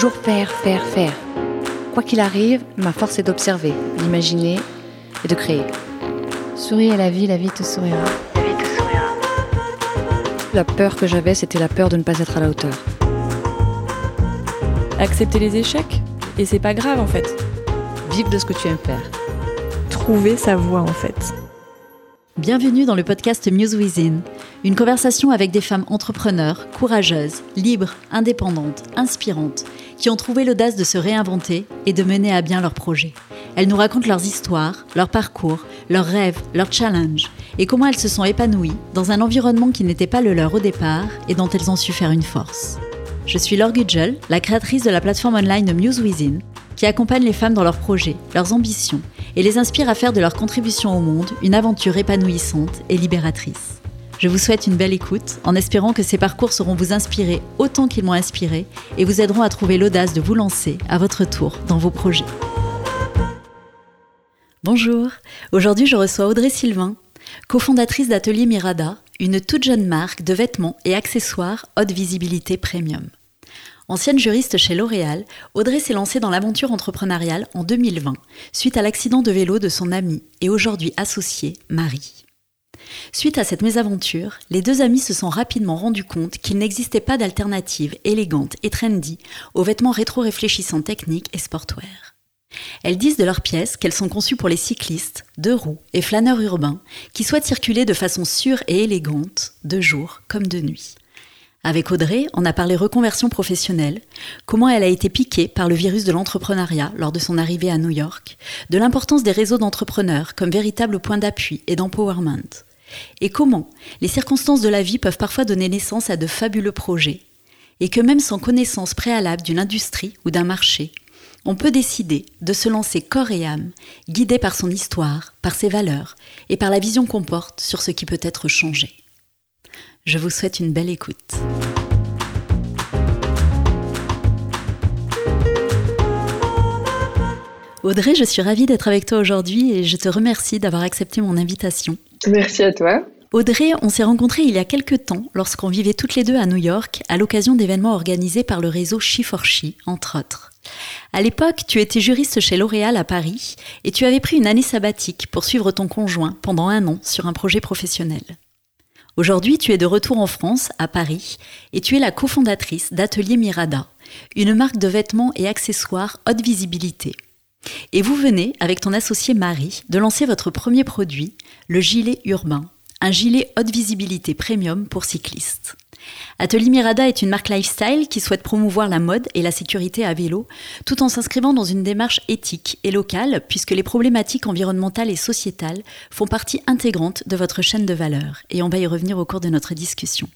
toujours faire, faire, faire. Quoi qu'il arrive, ma force est d'observer, d'imaginer et de créer. Souris à la vie, la vie te sourira. La vie te sourira. La peur que j'avais, c'était la peur de ne pas être à la hauteur. Accepter les échecs. Et c'est pas grave en fait. Vivre de ce que tu aimes faire. Trouver sa voie en fait. Bienvenue dans le podcast Muse Within, une conversation avec des femmes entrepreneurs, courageuses, libres, indépendantes, inspirantes, qui ont trouvé l'audace de se réinventer et de mener à bien leurs projets. Elles nous racontent leurs histoires, leurs parcours, leurs rêves, leurs challenges, et comment elles se sont épanouies dans un environnement qui n'était pas le leur au départ et dont elles ont su faire une force. Je suis Laure Gudgel, la créatrice de la plateforme online Muse Within, qui accompagne les femmes dans leurs projets, leurs ambitions, et les inspire à faire de leur contribution au monde une aventure épanouissante et libératrice. Je vous souhaite une belle écoute, en espérant que ces parcours sauront vous inspirer autant qu'ils m'ont inspiré et vous aideront à trouver l'audace de vous lancer à votre tour dans vos projets. Bonjour, aujourd'hui je reçois Audrey Sylvain, cofondatrice d'Atelier Mirada, une toute jeune marque de vêtements et accessoires haute visibilité premium. Ancienne juriste chez L'Oréal, Audrey s'est lancée dans l'aventure entrepreneuriale en 2020, suite à l'accident de vélo de son amie et aujourd'hui associée, Marie. Suite à cette mésaventure, les deux amis se sont rapidement rendus compte qu'il n'existait pas d'alternative élégante et trendy aux vêtements rétro-réfléchissants techniques et sportwear. Elles disent de leurs pièces qu'elles sont conçues pour les cyclistes, deux roues et flâneurs urbains qui souhaitent circuler de façon sûre et élégante, de jour comme de nuit. Avec Audrey, on a parlé reconversion professionnelle, comment elle a été piquée par le virus de l'entrepreneuriat lors de son arrivée à New York, de l'importance des réseaux d'entrepreneurs comme véritable point d'appui et d'empowerment, et comment les circonstances de la vie peuvent parfois donner naissance à de fabuleux projets, et que même sans connaissance préalable d'une industrie ou d'un marché, on peut décider de se lancer corps et âme, guidé par son histoire, par ses valeurs et par la vision qu'on porte sur ce qui peut être changé. Je vous souhaite une belle écoute. Audrey, je suis ravie d'être avec toi aujourd'hui et je te remercie d'avoir accepté mon invitation. Merci à toi. Audrey, on s'est rencontrés il y a quelques temps lorsqu'on vivait toutes les deux à New York à l'occasion d'événements organisés par le réseau She4She, entre autres. À l'époque, tu étais juriste chez L'Oréal à Paris et tu avais pris une année sabbatique pour suivre ton conjoint pendant un an sur un projet professionnel. Aujourd'hui, tu es de retour en France, à Paris, et tu es la cofondatrice d'Atelier Mirada, une marque de vêtements et accessoires haute visibilité. Et vous venez, avec ton associé Marie, de lancer votre premier produit, le gilet urbain, un gilet haute visibilité premium pour cyclistes. Atelier Mirada est une marque lifestyle qui souhaite promouvoir la mode et la sécurité à vélo, tout en s'inscrivant dans une démarche éthique et locale, puisque les problématiques environnementales et sociétales font partie intégrante de votre chaîne de valeur. Et on va y revenir au cours de notre discussion.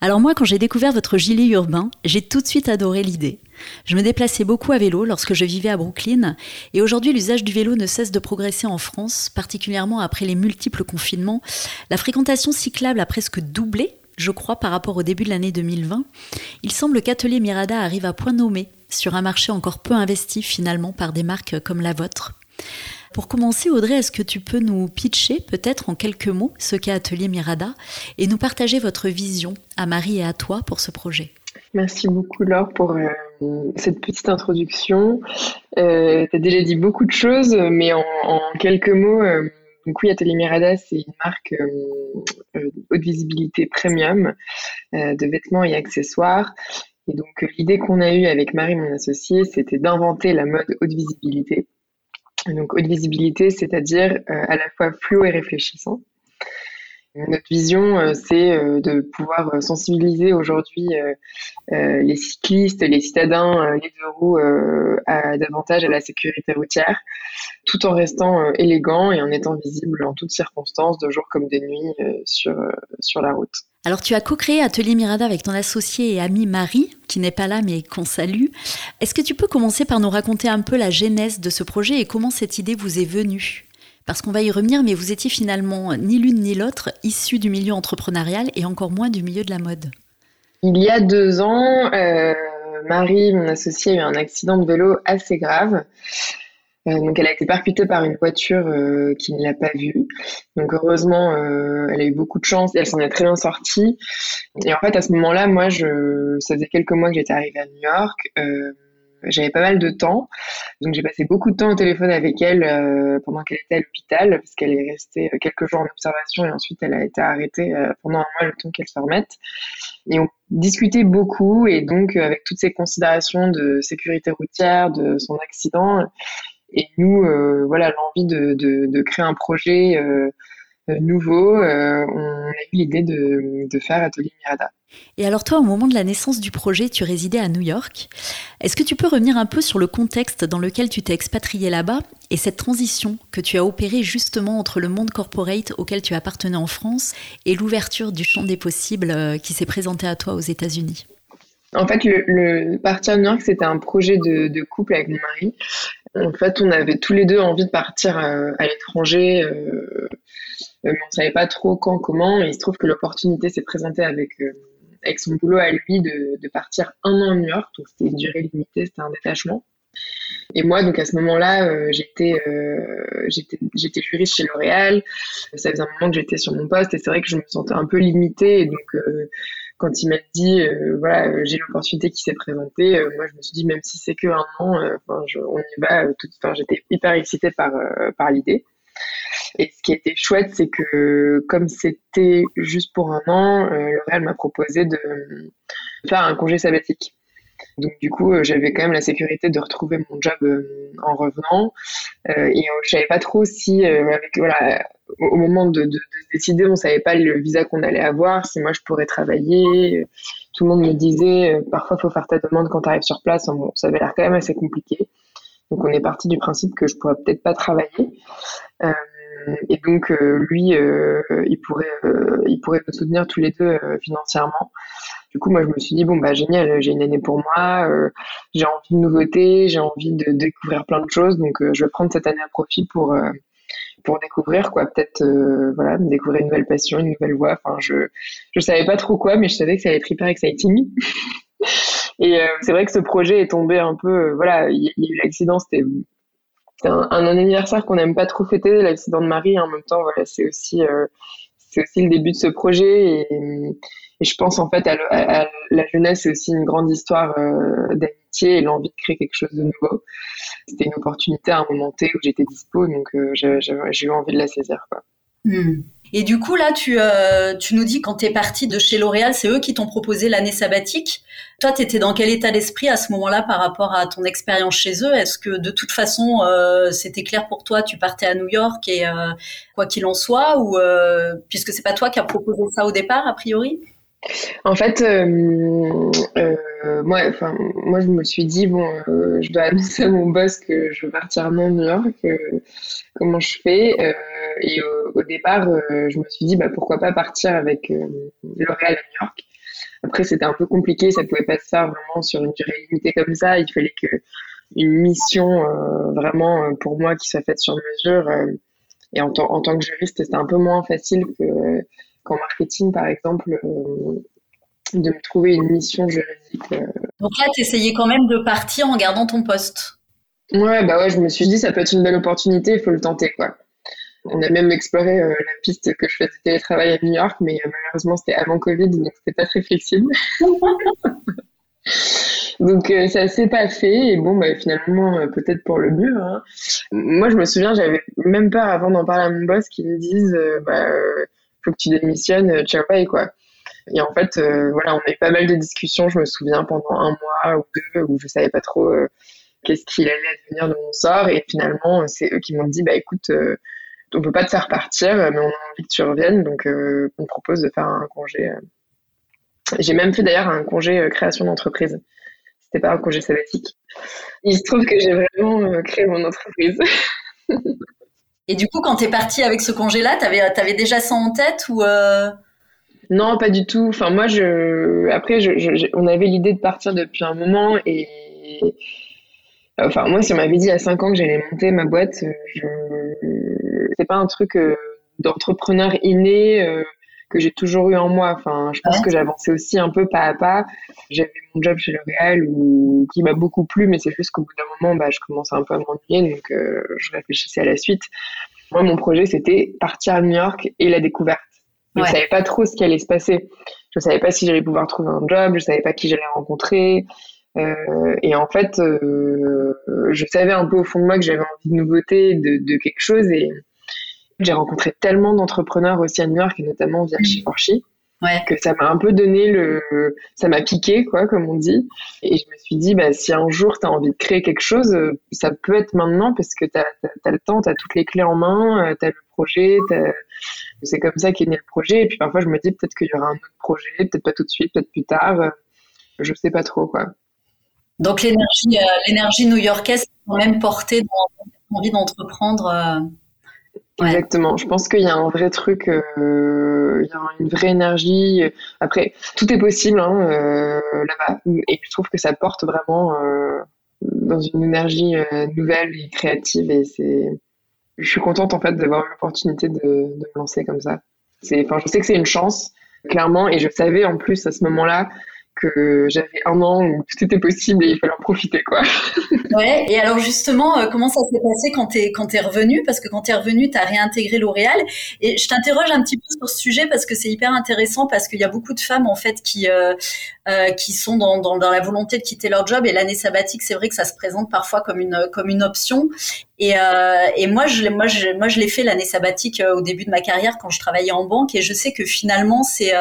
Alors moi, quand j'ai découvert votre gilet urbain, j'ai tout de suite adoré l'idée. Je me déplaçais beaucoup à vélo lorsque je vivais à Brooklyn, et aujourd'hui l'usage du vélo ne cesse de progresser en France, particulièrement après les multiples confinements. La fréquentation cyclable a presque doublé je crois, par rapport au début de l'année 2020, il semble qu'Atelier Mirada arrive à point nommé sur un marché encore peu investi finalement par des marques comme la vôtre. Pour commencer, Audrey, est-ce que tu peux nous pitcher peut-être en quelques mots ce qu'est Atelier Mirada et nous partager votre vision à Marie et à toi pour ce projet? Merci beaucoup Laure pour euh, cette petite introduction. Euh, tu as déjà dit beaucoup de choses, mais en, quelques mots, euh, donc oui, Atelier Mirada, c'est une marque haute visibilité premium de vêtements et accessoires. Et donc l'idée qu'on a eue avec Marie, mon associée, c'était d'inventer la mode haute visibilité. Donc haute visibilité, c'est-à-dire à la fois fluo et réfléchissant. Notre vision, euh, c'est euh, de pouvoir euh, sensibiliser aujourd'hui les cyclistes, les citadins, les deux roues à davantage à la sécurité routière, tout en restant élégant et en étant visible en toutes circonstances, de jour comme de nuit, sur, sur la route. Alors tu as co-créé Atelier Mirada avec ton associé et ami Marie, qui n'est pas là mais qu'on salue. Est-ce que tu peux commencer par nous raconter un peu la genèse de ce projet et comment cette idée vous est venue? Parce qu'on va y revenir, mais vous étiez finalement ni l'une ni l'autre issus du milieu entrepreneurial et encore moins du milieu de la mode. Il y a deux ans, euh, Marie, mon associée, a eu un accident de vélo assez grave. Euh, donc elle a été percutée par une voiture euh, qui ne l'a pas vue. Donc heureusement, euh, elle a eu beaucoup de chance et elle s'en est très bien sortie. Et en fait, à ce moment-là, moi, ça faisait quelques mois que j'étais arrivée à New York. J'avais pas mal de temps, donc j'ai passé beaucoup de temps au téléphone avec elle pendant qu'elle était à l'hôpital, parce qu'elle est restée quelques jours en observation et ensuite elle a été arrêtée pendant un mois le temps qu'elle se remette. Et on discutait beaucoup et donc avec toutes ces considérations de sécurité routière, de son accident, et nous, euh, voilà, l'envie de, créer un projet euh, nouveau, euh, on a eu l'idée de, de, faire Atelier Mirada. Et alors toi, au moment de la naissance du projet, tu résidais à New York. Est-ce que tu peux revenir un peu sur le contexte dans lequel tu t'es expatrié là-bas et cette transition que tu as opérée justement entre le monde corporate auquel tu appartenais en France et l'ouverture du champ des possibles qui s'est présenté à toi aux États-Unis? En fait, le, partir à New York, c'était un projet de, couple avec mon mari. En fait, on avait tous les deux envie de partir euh, à, l'étranger, euh, mais on savait pas trop quand, comment. Et il se trouve que l'opportunité s'est présentée avec euh, avec son boulot à lui de, partir un an à New York. Donc c'était une durée limitée, c'était un détachement. Et moi, donc à ce moment-là, j'étais, juriste chez L'Oréal. Ça faisait un moment que j'étais sur mon poste et c'est vrai que je me sentais un peu limitée. Donc quand il m'a dit euh, voilà euh, j'ai l'opportunité qui s'est présentée euh, moi je me suis dit même si c'est que un an on y va tout enfin j'étais hyper excitée par par l'idée. Et ce qui était chouette c'est que comme c'était juste pour un an L'Oréal m'a proposé de faire un congé sabbatique donc du coup, j'avais quand même la sécurité de retrouver mon job en revenant. et je savais pas trop si, avec voilà, au moment de, de, de, décider, on savait pas le visa qu'on allait avoir, si moi je pourrais travailler. Tout le monde me disait, euh, parfois faut faire ta demande quand tu arrives sur place. Ça avait l'air quand même assez compliqué. Donc on est parti du principe que je pourrais peut-être pas travailler. Euh, et donc euh, lui, euh, il pourrait, euh, il pourrait me soutenir tous les deux financièrement. Du coup, moi, je me suis dit bon bah génial, j'ai une année pour moi, j'ai envie de nouveautés, j'ai envie de découvrir plein de choses, donc je vais prendre cette année à profit pour pour découvrir quoi. Peut-être euh, voilà découvrir une nouvelle passion une nouvelle voie. Enfin je je savais pas trop quoi mais je savais que ça allait être hyper exciting. Et euh, c'est vrai que ce projet est tombé un peu euh, voilà il y, a eu l'accident c'était un, anniversaire qu'on n'aime pas trop fêter l'accident de Marie en même temps voilà c'est aussi euh, c'est aussi le début de ce projet. Et, et je pense en fait à, la jeunesse c'est aussi une grande histoire euh, d'amitié et l'envie de créer quelque chose de nouveau c'était une opportunité à un moment T où j'étais dispo, donc euh, j'ai eu envie de la saisir. Hmm. Et du coup, là, tu, euh, nous dis quand tu es parti de chez L'Oréal, c'est eux qui t'ont proposé l'année sabbatique. Toi, tu étais dans quel état d'esprit à ce moment-là par rapport à ton expérience chez eux? Est-ce que de toute façon, c'était clair pour toi, tu partais à New York et quoi qu'il en soit, ou puisque c'est pas toi qui as proposé ça au départ, a priori? En fait, euh, euh, moi, enfin, moi, je me suis dit bon, euh, je dois annoncer à mon boss que je veux partir à New York. Comment je fais Et au, départ, je me suis dit bah pourquoi pas partir avec L'Oréal à New York. Après, c'était un peu compliqué, ça pouvait pas se faire vraiment sur une durée limitée comme ça. Il fallait que une mission vraiment pour moi qui soit faite sur mesure. et en, en tant que juriste, c'était un peu moins facile que qu'en marketing, par exemple, euh, de me trouver une mission juridique. Euh. Donc là, tu essayais quand même de partir en gardant ton poste. Ouais, bah ouais, je me suis dit, ça peut être une belle opportunité, il faut le tenter, quoi. On a même exploré euh, la piste que je faisais télétravail à New York, mais euh, malheureusement, c'était avant Covid, donc c'était pas très flexible. donc euh, ça s'est pas fait, et bon, bah, finalement, peut-être pour le mieux. Hein. Moi, je me souviens, j'avais même peur avant d'en parler à mon boss qui me dise, bah, que tu démissionnes, euh, ciao bye quoi. Et en fait, euh, voilà, on a eu pas mal de discussions, je me souviens, pendant un mois ou deux, où je savais pas trop euh, qu'est-ce qu'il allait advenir de mon sort. Et finalement, c'est eux qui m'ont dit, bah écoute, euh, on peut pas te faire partir, mais on a envie que tu reviennes, donc on propose de faire un congé. J'ai même fait d'ailleurs un congé création d'entreprise. C'était pas un congé sabbatique. Il se trouve que j'ai vraiment créé mon entreprise. Et du coup, quand tu es parti avec ce congé-là, tu avais, déjà ça en tête ou euh... Non, pas du tout. Enfin, moi, je... après, je, on avait l'idée de partir depuis un moment et. Enfin, moi, si on m'avait dit à 5 ans que j'allais monter ma boîte, je... c'est pas un truc euh, d'entrepreneur inné. Euh, que j'ai toujours eu en moi. Enfin, je pense que j'avançais aussi un peu pas à pas. J'avais mon job chez L'Oréal où, qui m'a beaucoup plu, mais c'est juste qu'au bout d'un moment, bah, je commençais un peu à m'ennuyer, donc euh, je réfléchissais à la suite. Moi, mon projet, c'était partir à New York et la découverte. Je ne savais pas trop ce qui allait se passer. Je ne savais pas si j'allais pouvoir trouver un job, je ne savais pas qui j'allais rencontrer. Euh, et en fait, euh, je savais un peu au fond de moi que j'avais envie de nouveauté, de, de quelque chose. Et j'ai rencontré tellement d'entrepreneurs aussi à New York, et notamment via Shiforshi, ouais. que ça m'a un peu donné le, ça m'a piqué, quoi, comme on dit. Et je me suis dit, bah, si un jour tu as envie de créer quelque chose, ça peut être maintenant parce que tu as, le temps, tu as toutes les clés en main, tu as le projet, c'est comme ça qu'est né le projet. Et puis parfois, je me dis peut-être qu'il y aura un autre projet, peut-être pas tout de suite, peut-être plus tard. Je sais pas trop, quoi. Donc l'énergie, euh, l'énergie new-yorkaise quand même portée dans l'envie d'entreprendre. Euh, Exactement. Je pense qu'il y a un vrai truc, euh, il y a une vraie énergie. Après, tout est possible hein, là-bas, et je trouve que ça porte vraiment dans une énergie nouvelle et créative. Et c'est, je suis contente en fait d'avoir l'opportunité de, de, me lancer comme ça. C'est, enfin, je sais que c'est une chance, clairement, et je savais en plus à ce moment-là que j'avais un an où tout était possible et il fallait en profiter, quoi. ouais, et alors justement, euh, comment ça s'est passé quand t'es, quand t'es revenu? Parce que quand t'es revenu, t'as réintégré L'Oréal. Et je t'interroge un petit peu sur ce sujet parce que c'est hyper intéressant parce qu'il y a beaucoup de femmes, en fait, qui, euh, euh, qui sont dans, dans, dans, la volonté de quitter leur job. Et l'année sabbatique, c'est vrai que ça se présente parfois comme une, comme une option. Et, et moi, je, moi, je, moi, je l'ai fait l'année sabbatique au début de ma carrière quand je travaillais en banque. Et je sais que finalement, c'est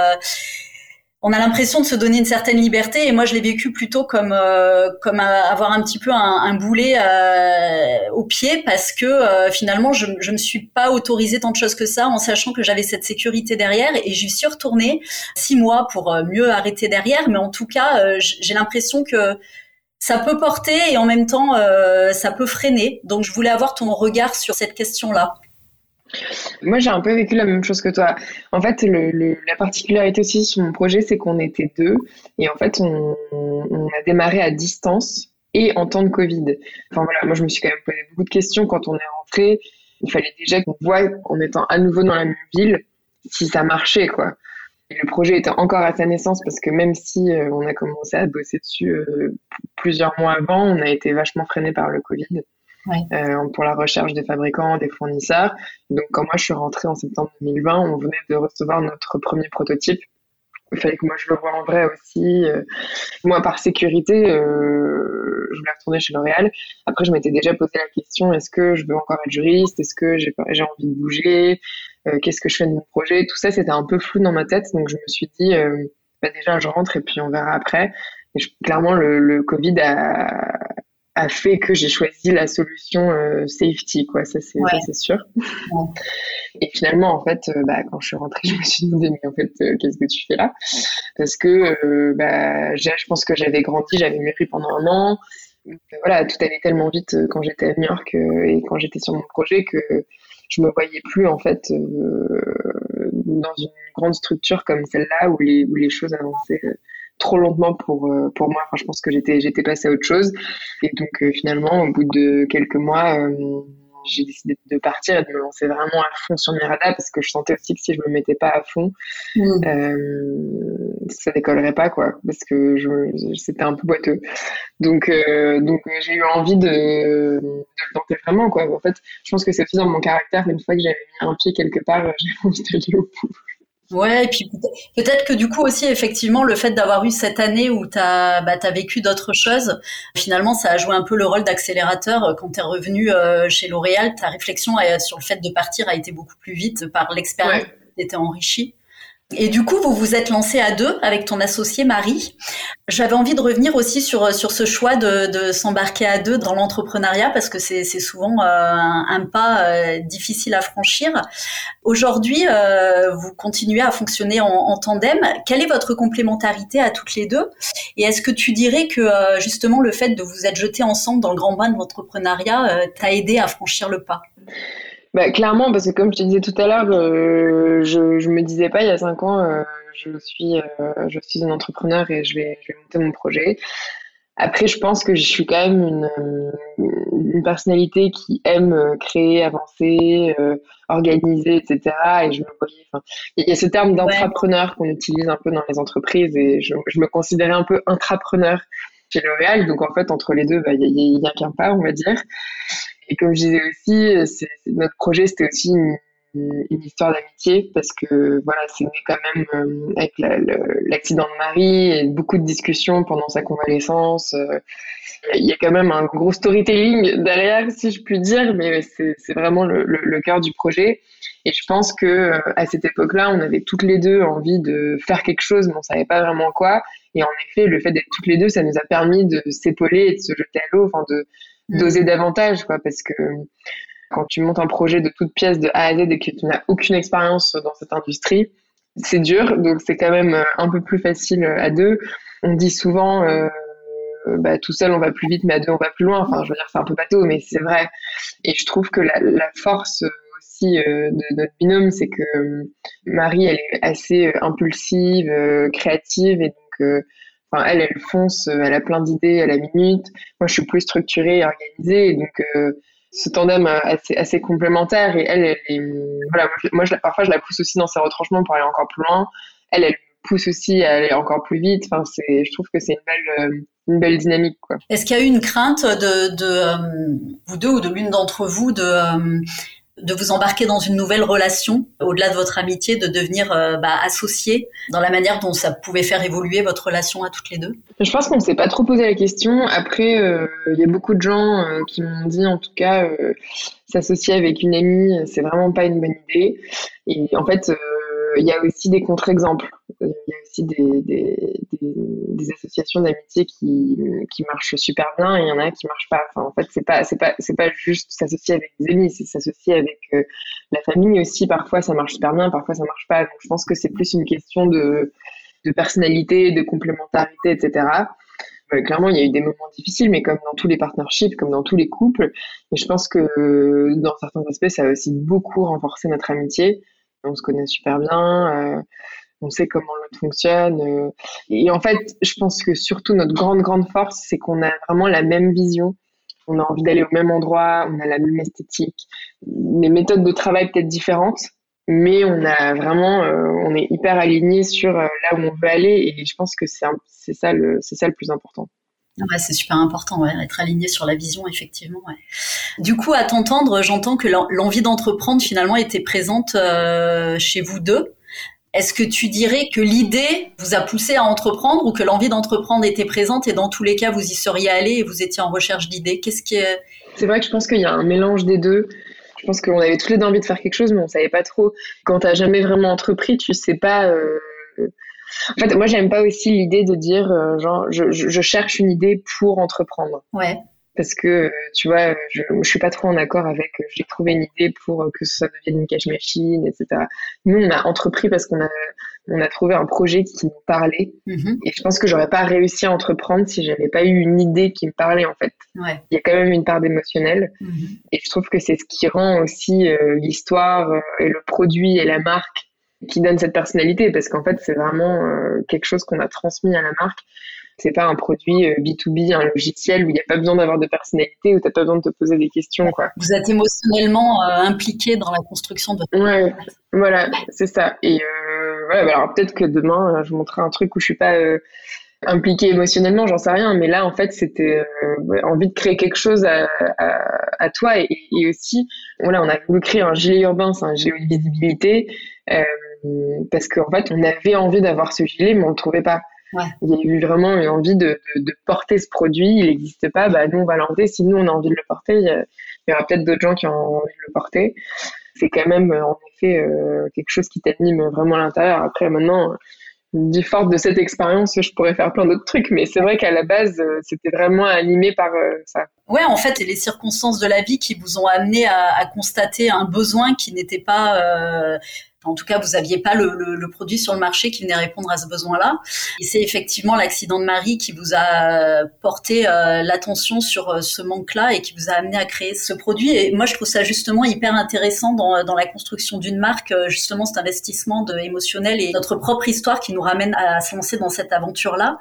on a l'impression de se donner une certaine liberté et moi je l'ai vécu plutôt comme euh, comme avoir un petit peu un, boulet euh, au pied parce que euh, finalement je je me suis pas autorisé tant de choses que ça en sachant que j'avais cette sécurité derrière et j'y suis retournée six mois pour mieux arrêter derrière mais en tout cas j'ai l'impression que ça peut porter et en même temps ça peut freiner donc je voulais avoir ton regard sur cette question là. Moi, j'ai un peu vécu la même chose que toi. En fait, la particularité aussi sur mon projet, c'est qu'on était deux. Et en fait, on, on, a démarré à distance et en temps de Covid. Enfin voilà, moi, je me suis quand même posé beaucoup de questions quand on est rentré. Il fallait déjà qu'on voit, en étant à nouveau dans la même ville, si ça marchait, quoi. Et le projet était encore à sa naissance parce que même si euh, on a commencé à bosser dessus euh, plusieurs mois avant, on a été vachement freiné par le Covid euh, pour la recherche des fabricants, des fournisseurs. Donc quand moi je suis rentrée en septembre 2020, on venait de recevoir notre premier prototype. Il fallait que moi je le vois en vrai aussi. Euh, moi par sécurité, euh, je voulais retourner chez L'Oréal. Après je m'étais déjà posé la question est-ce que je veux encore être juriste? Est-ce que j'ai envie de bouger? Euh, Qu'est-ce que je fais de mon projet? Tout ça c'était un peu flou dans ma tête, donc je me suis dit euh, bah déjà je rentre et puis on verra après. Et clairement le, le Covid a, a fait que j'ai choisi la solution euh, safety, quoi. Ça, c'est c'est sûr. Et finalement, en fait, euh, bah, quand je suis rentrée, je me suis demandé, mais en fait, euh, qu'est-ce que tu fais là? Parce que bah, je pense que j'avais grandi, j'avais mûri pendant un an. voilà, tout allait tellement vite quand j'étais à New York et quand j'étais sur mon projet que je me voyais plus en fait dans une grande structure comme celle-là où les, où les choses avançaient trop lentement pour euh, pour moi. Enfin, je pense que j'étais j'étais passée à autre chose. Et donc euh, finalement, au bout de quelques mois, euh, j'ai décidé de partir et de me lancer vraiment à fond sur Mirada parce que je sentais aussi que si je me mettais pas à fond, mmh. euh, ça décollerait pas quoi, parce que c'était un peu boiteux. Donc donc j'ai eu envie de, de le tenter vraiment quoi. En fait, je pense que c'est aussi dans mon caractère. Une fois que j'avais mis un pied quelque part, j'ai envie d'aller au bout. Ouais, et puis peut-être que du coup aussi, effectivement, le fait d'avoir eu cette année où tu as, bah, as vécu d'autres choses, finalement, ça a joué un peu le rôle d'accélérateur. Quand tu es revenu euh, chez L'Oréal, ta réflexion euh, sur le fait de partir a été beaucoup plus vite par l'expérience qui était enrichie. Et du coup, vous vous êtes lancé à deux avec ton associé Marie. J'avais envie de revenir aussi sur, sur ce choix de, s'embarquer à deux dans l'entrepreneuriat parce que c'est souvent euh, un, pas euh, difficile à franchir. Aujourd'hui, euh, vous continuez à fonctionner en, en, tandem. Quelle est votre complémentarité à toutes les deux? Et est-ce que tu dirais que justement le fait de vous être jetés ensemble dans le grand bain de l'entrepreneuriat t'a aidé à franchir le pas? Bah, clairement, parce que comme je te disais tout à l'heure, euh, je, je me disais pas il y a cinq ans, euh, je suis, euh, je suis une entrepreneur et je vais, je vais monter mon projet. Après, je pense que je suis quand même une, une personnalité qui aime créer, avancer, euh, organiser, etc. Et je me voyais, enfin, il y a ce terme d'entrepreneur qu'on utilise un peu dans les entreprises et je, je me considérais un peu intrapreneur chez L'Oréal. Donc en fait, entre les deux, bah, il y, a, a qu'un pas, on va dire. Et comme je disais aussi, c'est, notre projet, c'était aussi une, histoire d'amitié parce que voilà, c'est né quand même euh, avec l'accident de Marie et beaucoup de discussions pendant sa convalescence. Euh, il y a quand même un gros storytelling derrière, si je puis dire, mais c'est vraiment le, cœur du projet. Et je pense que euh, à cette époque-là, on avait toutes les deux envie de faire quelque chose, mais on savait pas vraiment quoi. Et en effet, le fait d'être toutes les deux, ça nous a permis de s'épauler et de se jeter à l'eau, enfin de. D'oser davantage, quoi, parce que quand tu montes un projet de toute pièce de A à Z et que tu n'as aucune expérience dans cette industrie, c'est dur. Donc c'est quand même euh, un peu plus facile euh, à deux. On dit souvent, euh, bah, tout seul on va plus vite, mais à deux on va plus loin. Enfin, je veux dire, c'est un peu bateau, mais c'est vrai. Et je trouve que la, la force aussi de notre binôme, c'est que Marie, elle est assez impulsive, créative, et donc Enfin, elle, elle fonce, elle a plein d'idées à la minute. Moi, je suis plus structurée et organisée. Donc, ce tandem assez, assez complémentaire et elle, elle est, voilà, moi, parfois je la pousse aussi dans ses retranchements pour aller encore plus loin. Elle, elle pousse aussi à aller encore plus vite. Enfin, c'est, je trouve que c'est une belle, euh, une belle dynamique. Quoi. Est-ce qu'il y a eu une crainte de, euh, vous deux ou de l'une d'entre vous de euh, de vous embarquer dans une nouvelle relation, au-delà de votre amitié, de devenir euh, bah, associé dans la manière dont ça pouvait faire évoluer votre relation à toutes les deux? Je pense qu'on ne s'est pas trop posé la question. Après, euh, il y a beaucoup de gens euh, qui m'ont dit, en tout cas, s'associer avec une amie, c'est vraiment pas une bonne idée. Et en fait, il y a aussi des contre-exemples. Il y a aussi des, associations d'amitié qui, qui marchent super bien et il y en a qui marchent pas. En fait, c'est pas pas pas juste s'associer avec des amis, c'est s'associer avec euh, la famille aussi. Parfois, ça marche super bien, parfois ça marche pas. Donc, je pense que c'est plus une question de de personnalité, de complémentarité, etc. Euh, clairement, il y a eu des moments difficiles, mais comme dans tous les partnerships, comme dans tous les couples, et je pense que dans certains aspects, ça a aussi beaucoup renforcé notre amitié on se connaît super bien, euh, on sait comment l'autre fonctionne. Euh. et en fait, je pense que surtout notre grande, grande force, c'est qu'on a vraiment la même vision. On a envie d'aller au même endroit, on a la même esthétique. Les méthodes de travail peut-être différentes, mais on a vraiment, euh, on est hyper aligné sur là où on veut aller. Et je pense que c'est ça le, c'est ça le plus important. C'est super important, ouais, être aligné sur la vision, effectivement. Du coup, à t'entendre, j'entends que l'envie d'entreprendre finalement était présente euh, chez vous deux. Est-ce que tu dirais que l'idée vous a poussé à entreprendre ou que l'envie d'entreprendre était présente et dans tous les cas vous y seriez allé et vous étiez en recherche d'idées? Qu'est-ce qui est... C'est vrai que je pense qu'il y a un mélange des deux. Je pense qu'on avait tous les deux envie de faire quelque chose, mais on savait pas trop. Quand tu n'as jamais vraiment entrepris, tu sais pas. Euh en fait, moi, j'aime pas aussi l'idée de dire, euh, genre, je, je, cherche une idée pour entreprendre. Ouais. Parce que, tu vois, je, je suis pas trop en accord avec, euh, j'ai trouvé une idée pour euh, que ça devienne une cash machine, etc. Nous, on a entrepris parce qu'on a, on a trouvé un projet qui nous parlait. Mm-hmm. Et je pense que j'aurais pas réussi à entreprendre si j'avais pas eu une idée qui me parlait, en fait. Ouais. Il y a quand même une part d'émotionnel. Mm-hmm. Et je trouve que c'est ce qui rend aussi l'histoire et le produit et la marque qui donne cette personnalité parce qu'en fait c'est vraiment euh, quelque chose qu'on a transmis à la marque c'est pas un produit B2B, euh, un logiciel où il n'y a pas besoin d'avoir de personnalité, où tu n'as pas besoin de te poser des questions. Quoi. Vous êtes émotionnellement euh, impliqué dans la construction de Ouais, voilà, c'est ça. Et euh, voilà, bah alors peut-être que demain, je vous montrerai un truc où je suis pas impliqué émotionnellement, j'en sais rien, mais là, en fait, c'était envie de créer quelque chose à, à, toi et, et, aussi, voilà, on a voulu créer un gilet urbain, c'est un gilet de visibilité. Euh, parce qu'en fait, on avait envie d'avoir ce gilet, mais on le trouvait pas. Il y a eu vraiment une envie de, de, porter ce produit. Il n'existe pas, bah, nous, on va l'enlever. Si nous, on a envie de le porter, il y, aura peut-être d'autres gens qui ont envie de le porter. C'est quand même, en effet, euh, quelque chose qui t'anime vraiment à l'intérieur. Après, maintenant, dit forte de cette expérience, je pourrais faire plein d'autres trucs, mais c'est vrai qu'à la base, euh, c'était vraiment animé par ça. Ouais, en fait, et les circonstances de la vie qui vous ont amené à, à constater un besoin qui n'était pas En tout cas, vous n'aviez pas le, produit sur le marché qui venait répondre à ce besoin-là. Et c'est effectivement l'accident de Marie qui vous a porté euh, l'attention sur euh, ce manque-là et qui vous a amené à créer ce produit. Et moi, je trouve ça justement hyper intéressant dans, dans la construction d'une marque, euh, justement cet investissement émotionnel et notre propre histoire qui nous ramène à se lancer dans cette aventure-là.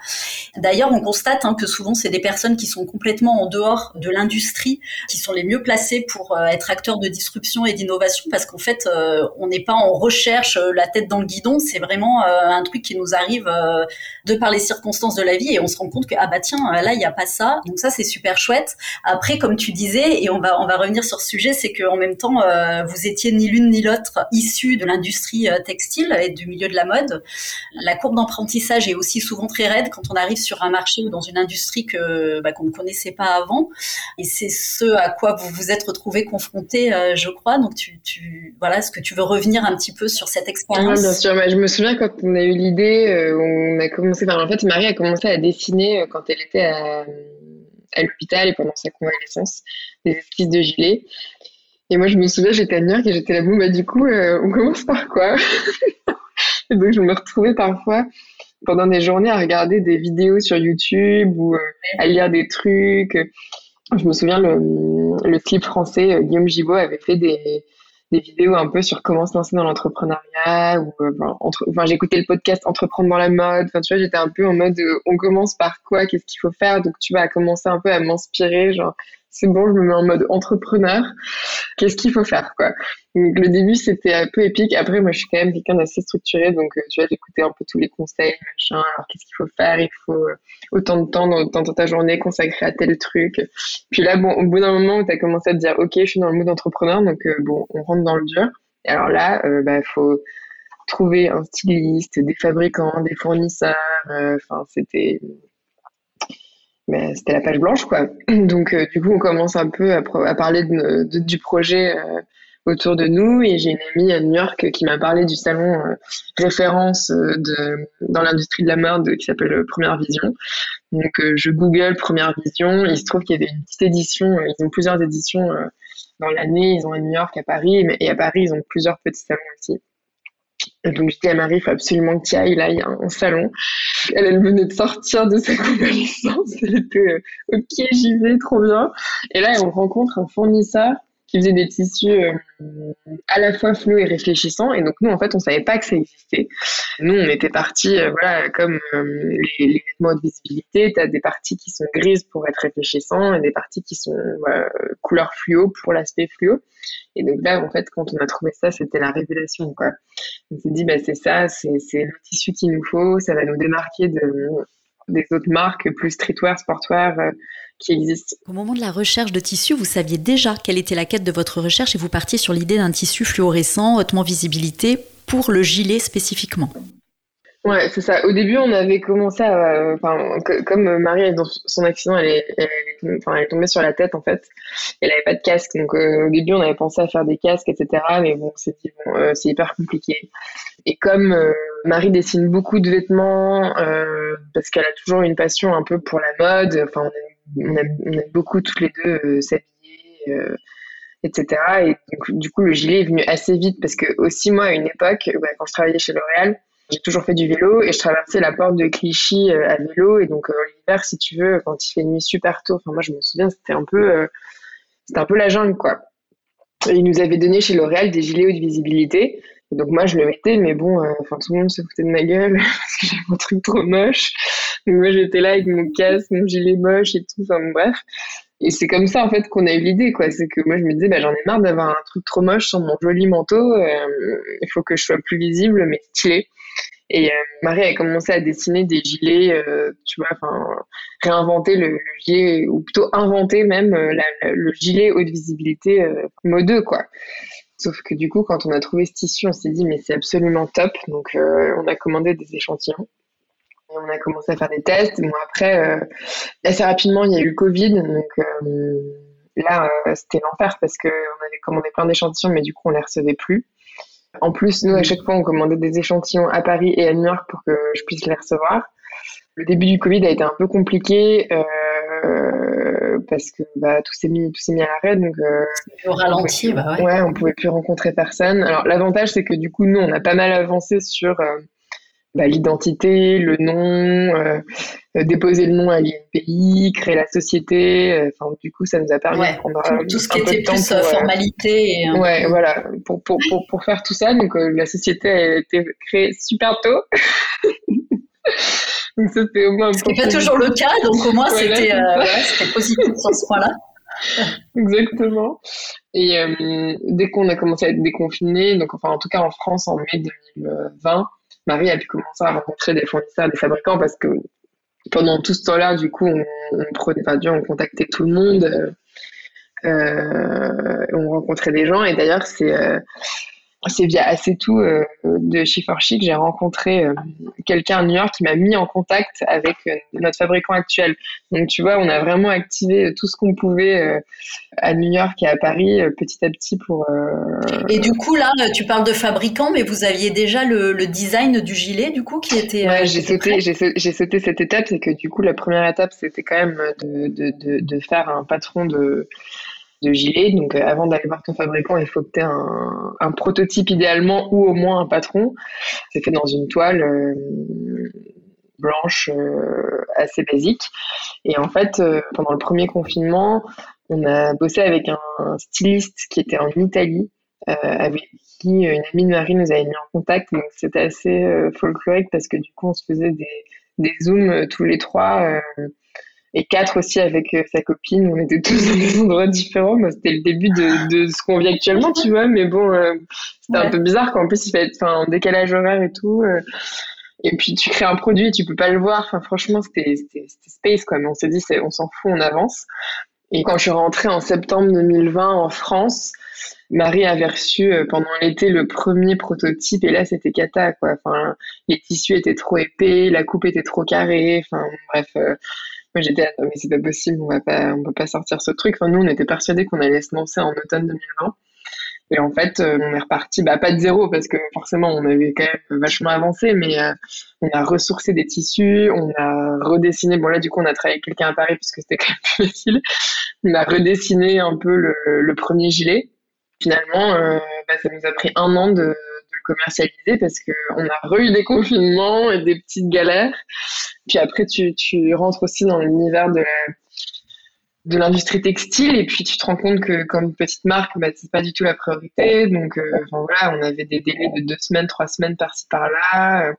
D'ailleurs, on constate hein, que souvent, c'est des personnes qui sont complètement en dehors de l'industrie qui sont les mieux placées pour être acteurs de disruption et d'innovation parce qu'en fait, on n'est pas en recherche cherche euh, la tête dans le guidon, c'est vraiment euh, un truc qui nous arrive euh, de par les circonstances de la vie et on se rend compte que ah bah tiens là il y a pas ça. Donc ça c'est super chouette. Après comme tu disais et on va on va revenir sur ce sujet, c'est que en même temps vous étiez ni l'une ni l'autre issus de l'industrie textile et du milieu de la mode. La courbe d'apprentissage est aussi souvent très raide quand on arrive sur un marché ou dans une industrie que bah, qu'on ne connaissait pas avant. Et c'est ce à quoi vous vous êtes retrouvé confronté, je crois. Donc tu, tu voilà, est-ce que tu veux revenir un petit peu sur cette expérience Bien sûr, je me souviens quand on a eu l'idée, euh, on a commencé, enfin, en fait, Marie a commencé à dessiner euh, quand elle était à, l'hôpital et pendant sa convalescence, des esquisses de gilet. Et moi, je me souviens, j'étais à New York et j'étais là, bon, bah, du coup, euh, on commence par quoi? Et donc, je me retrouvais parfois pendant des journées à regarder des vidéos sur YouTube ou à lire des trucs. Je me souviens, le, le clip français, Guillaume Gibault avait fait des, des vidéos un peu sur comment se lancer dans l'entrepreneuriat ou euh, enfin, j'écoutais le podcast entreprendre dans la mode. Enfin tu vois j'étais un peu en mode euh, on commence par quoi qu'est-ce qu'il faut faire? Donc tu vas commencer un peu à m'inspirer genre c'est bon, je me mets en mode entrepreneur. Qu'est-ce qu'il faut faire, quoi? Donc, le début, c'était un peu épique. Après, moi, je suis quand même quelqu'un d'assez structuré, donc euh, tu vois, j'écoutais un peu tous les conseils, machin. Alors, qu'est-ce qu'il faut faire? Il faut euh, autant de temps dans, ta journée consacré à tel truc. Puis là, bon, au bout d'un moment où tu as commencé à te dire, ok, je suis dans le mode entrepreneur, donc euh, bon, on rentre dans le dur. Et alors là, il bah, faut trouver un styliste, des fabricants, des fournisseurs. Enfin, c'était mais c'était la page blanche, quoi. Donc, euh, du coup, on commence un peu à, à parler de, du projet euh, autour de nous. Et j'ai une amie à New York qui m'a parlé du salon euh, référence de, dans l'industrie de la mode qui s'appelle Première Vision. Donc, je Google Première Vision. Il se trouve qu'il y avait une petite édition. ils ont plusieurs éditions dans l'année. Ils ont à New York, à Paris. Et à Paris, ils ont plusieurs petits salons aussi. Donc je dis à Marie, il faut absolument que tu ailles, là, il y a un salon. Elle, elle venait de sortir de sa convalescence, elle était euh, ok, j'y vais, trop bien. Et là, on rencontre un fournisseur qui faisait des tissus euh, à la fois flous et réfléchissants. Et donc nous, en fait, on savait pas que ça existait. Nous, on était partis, euh, voilà, comme euh, les, vêtements de visibilité, tu as des parties qui sont grises pour être réfléchissants et des parties qui sont couleur fluo pour l'aspect fluo. Et donc là, en fait, quand on a trouvé ça, c'était la révélation, quoi. On s'est dit, bah, c'est ça, c'est le tissu qu'il nous faut, ça va nous démarquer de, des autres marques plus streetwear, sportwear, qui existent. Au moment de la recherche de tissu, vous saviez déjà quelle était la quête de votre recherche et vous partiez sur l'idée d'un tissu fluorescent, hautement visibilité, pour le gilet spécifiquement. Ouais, c'est ça. Au début, on avait commencé à, enfin, comme Marie, dans son accident, elle est, enfin, elle est tombée sur la tête en fait. Elle avait pas de casque, donc euh, au début, on avait pensé à faire des casques, etc. Mais bon, euh, c'est hyper compliqué. Et comme euh, Marie dessine beaucoup de vêtements, parce qu'elle a toujours une passion un peu pour la mode. Enfin, on aime, beaucoup toutes les deux s'habiller etc. Et du coup, le gilet est venu assez vite parce que aussi moi, à une époque, quand je travaillais chez L'Oréal, j'ai toujours fait du vélo et je traversais la porte de Clichy euh, à vélo. Et donc, euh, l'hiver, si tu veux, quand il fait nuit super tôt, enfin, moi, je me souviens, c'était un peu, euh, un peu la jungle, quoi. Et ils nous avaient donné chez L'Oréal des gilets haute visibilité. Et donc, moi, je le mettais, mais bon, enfin, tout le monde se foutait de ma gueule parce que j'avais un truc trop moche. Donc, moi, j'étais là avec mon casque, mon gilet moche et tout, enfin, bref. Et c'est comme ça, en fait, qu'on a eu l'idée, quoi. C'est que moi, je me disais, bah, j'en ai marre d'avoir un truc trop moche sur mon joli manteau. il faut que je sois plus visible, mais stylé. Et euh, Marie a commencé à dessiner des gilets, euh, tu vois, enfin, réinventer le, gilet, ou plutôt inventer même euh, le gilet haute visibilité mode quoi. Sauf que du coup, quand on a trouvé ce tissu, on s'est dit, mais c'est absolument top. Donc, on a commandé des échantillons. Et on a commencé à faire des tests. Bon, après, assez rapidement, il y a eu le Covid. Donc, là, c'était l'enfer parce qu'on avait commandé plein d'échantillons, mais du coup, on les recevait plus. En plus, nous, à chaque fois, on commandait des échantillons à Paris et à New York pour que je puisse les recevoir. Le début du Covid a été un peu compliqué euh, parce que bah, tout s'est mis, tout s'est mis à l'arrêt. Donc, au ralenti, on bah ouais. ouais. on pouvait plus rencontrer personne. Alors, l'avantage, c'est que du coup, nous, on a pas mal avancé sur bah, l'identité, le nom, euh, déposer le nom à l'INPI, créer la société. Enfin, du coup, ça nous a permis ouais, de prendre tout, tout ce qui était plus pour, formalité. Et, ouais, voilà, pour, pour, pour, pour, faire tout ça. Donc, la société a été créée super tôt. donc, c'était au moins. Ce n'est pas toujours le cas, donc au moins c'était euh, ouais, positif sur ce point-là. Exactement. Et euh, dès qu'on a commencé à être déconfiné, donc enfin en tout cas en France en mai 2020, Marie a pu commencer à rencontrer des fournisseurs, des fabricants parce que pendant tout ce temps-là, du coup, on, on prenait, enfin, on contactait tout le monde, euh, on rencontrait des gens. Et d'ailleurs c'est euh, c'est via assez tout euh, de for Chic, j'ai rencontré euh, quelqu'un à New York qui m'a mis en contact avec euh, notre fabricant actuel. Donc tu vois, on a vraiment activé tout ce qu'on pouvait à New York et à Paris petit à petit pour. Et du coup là, tu parles de fabricant, mais vous aviez déjà le, le design du gilet du coup qui était. Ouais, j'ai sauté, j'ai sauté cette étape, c'est que du coup la première étape c'était quand même de, de, de, de faire un patron de de gilet. Donc, euh, avant d'aller voir ton fabricant, il faut que tu aies un, prototype idéalement ou au moins un patron. C'est fait dans une toile euh, blanche euh, assez basique. Et en fait, pendant le premier confinement, on a bossé avec un, un styliste qui était en Italie, avec qui une amie de Marie nous avait mis en contact. Donc, c'était assez folklorique parce que du coup, on se faisait des, des zooms tous les trois et quatre aussi avec euh, sa copine. On était tous dans des endroits différents. Moi, c'était le début de, de ce qu'on vit actuellement, tu vois. Mais bon, euh, c'était ouais. un peu bizarre qu'en plus il fait être en décalage horaire et tout. Euh, et puis tu crées un produit, tu peux pas le voir. Enfin, franchement, c'était space quoi. Mais on s'est dit, on s'en fout, on avance. Et quand je suis rentrée en septembre 2020 en France, Marie avait reçu pendant l'été le premier prototype et là c'était cata quoi. Enfin, les tissus étaient trop épais, la coupe était trop carrée. Enfin bref, euh, moi j'étais là, mais c'est pas possible, on va pas, on peut pas sortir ce truc. Enfin nous on était persuadés qu'on allait se lancer en automne 2020. Et en fait, euh, on est reparti, bah pas de zéro parce que forcément on avait quand même vachement avancé, mais euh, on a ressourcé des tissus, on a redessiné. Bon là du coup on a travaillé avec quelqu'un à Paris puisque c'était quand même plus facile. On a redessiné un peu le, premier gilet. Finalement, euh, bah, ça nous a pris un an de, commercialiser parce que on a re eu des confinements et des petites galères. Puis après tu, tu rentres aussi dans l'univers de la de l'industrie textile et puis tu te rends compte que comme petite marque bah, c'est pas du tout la priorité. Donc euh, voilà on avait des délais de deux semaines trois semaines par-ci par-là. Euh,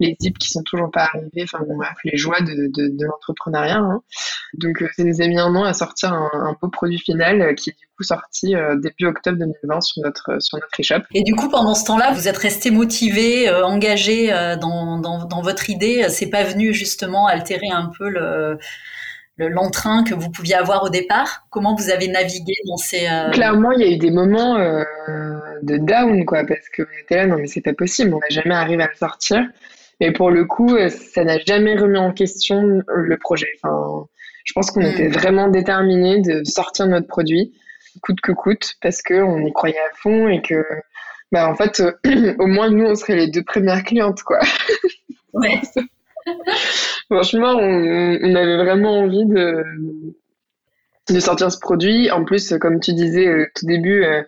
les zips qui sont toujours pas arrivés enfin bon, bref les joies de, de, de l'entrepreneuriat hein. donc euh, ça nous a mis un an à sortir un, un beau produit final qui est du coup sorti début octobre 2020 sur notre sur notre e-shop. Et du coup pendant ce temps-là vous êtes resté motivé engagé dans, dans, dans votre idée. C'est pas venu justement altérer un peu le l'entrain que vous pouviez avoir au départ? Comment vous avez navigué dans ces... Euh... Clairement, il y a eu des moments euh, de down, quoi, parce qu'on était là, non mais c'est pas possible, on n'a jamais arrivé à le sortir. Mais pour le coup, euh, ça n'a jamais remis en question le projet. Enfin, je pense qu'on mmh. était vraiment déterminés de sortir notre produit, coûte que coûte, parce qu'on y croyait à fond et que, bah, en fait, au moins nous, on serait les deux premières clientes, quoi. Ouais. Franchement, on, on, avait vraiment envie de, de sortir ce produit. En plus, comme tu disais euh, tout début, euh,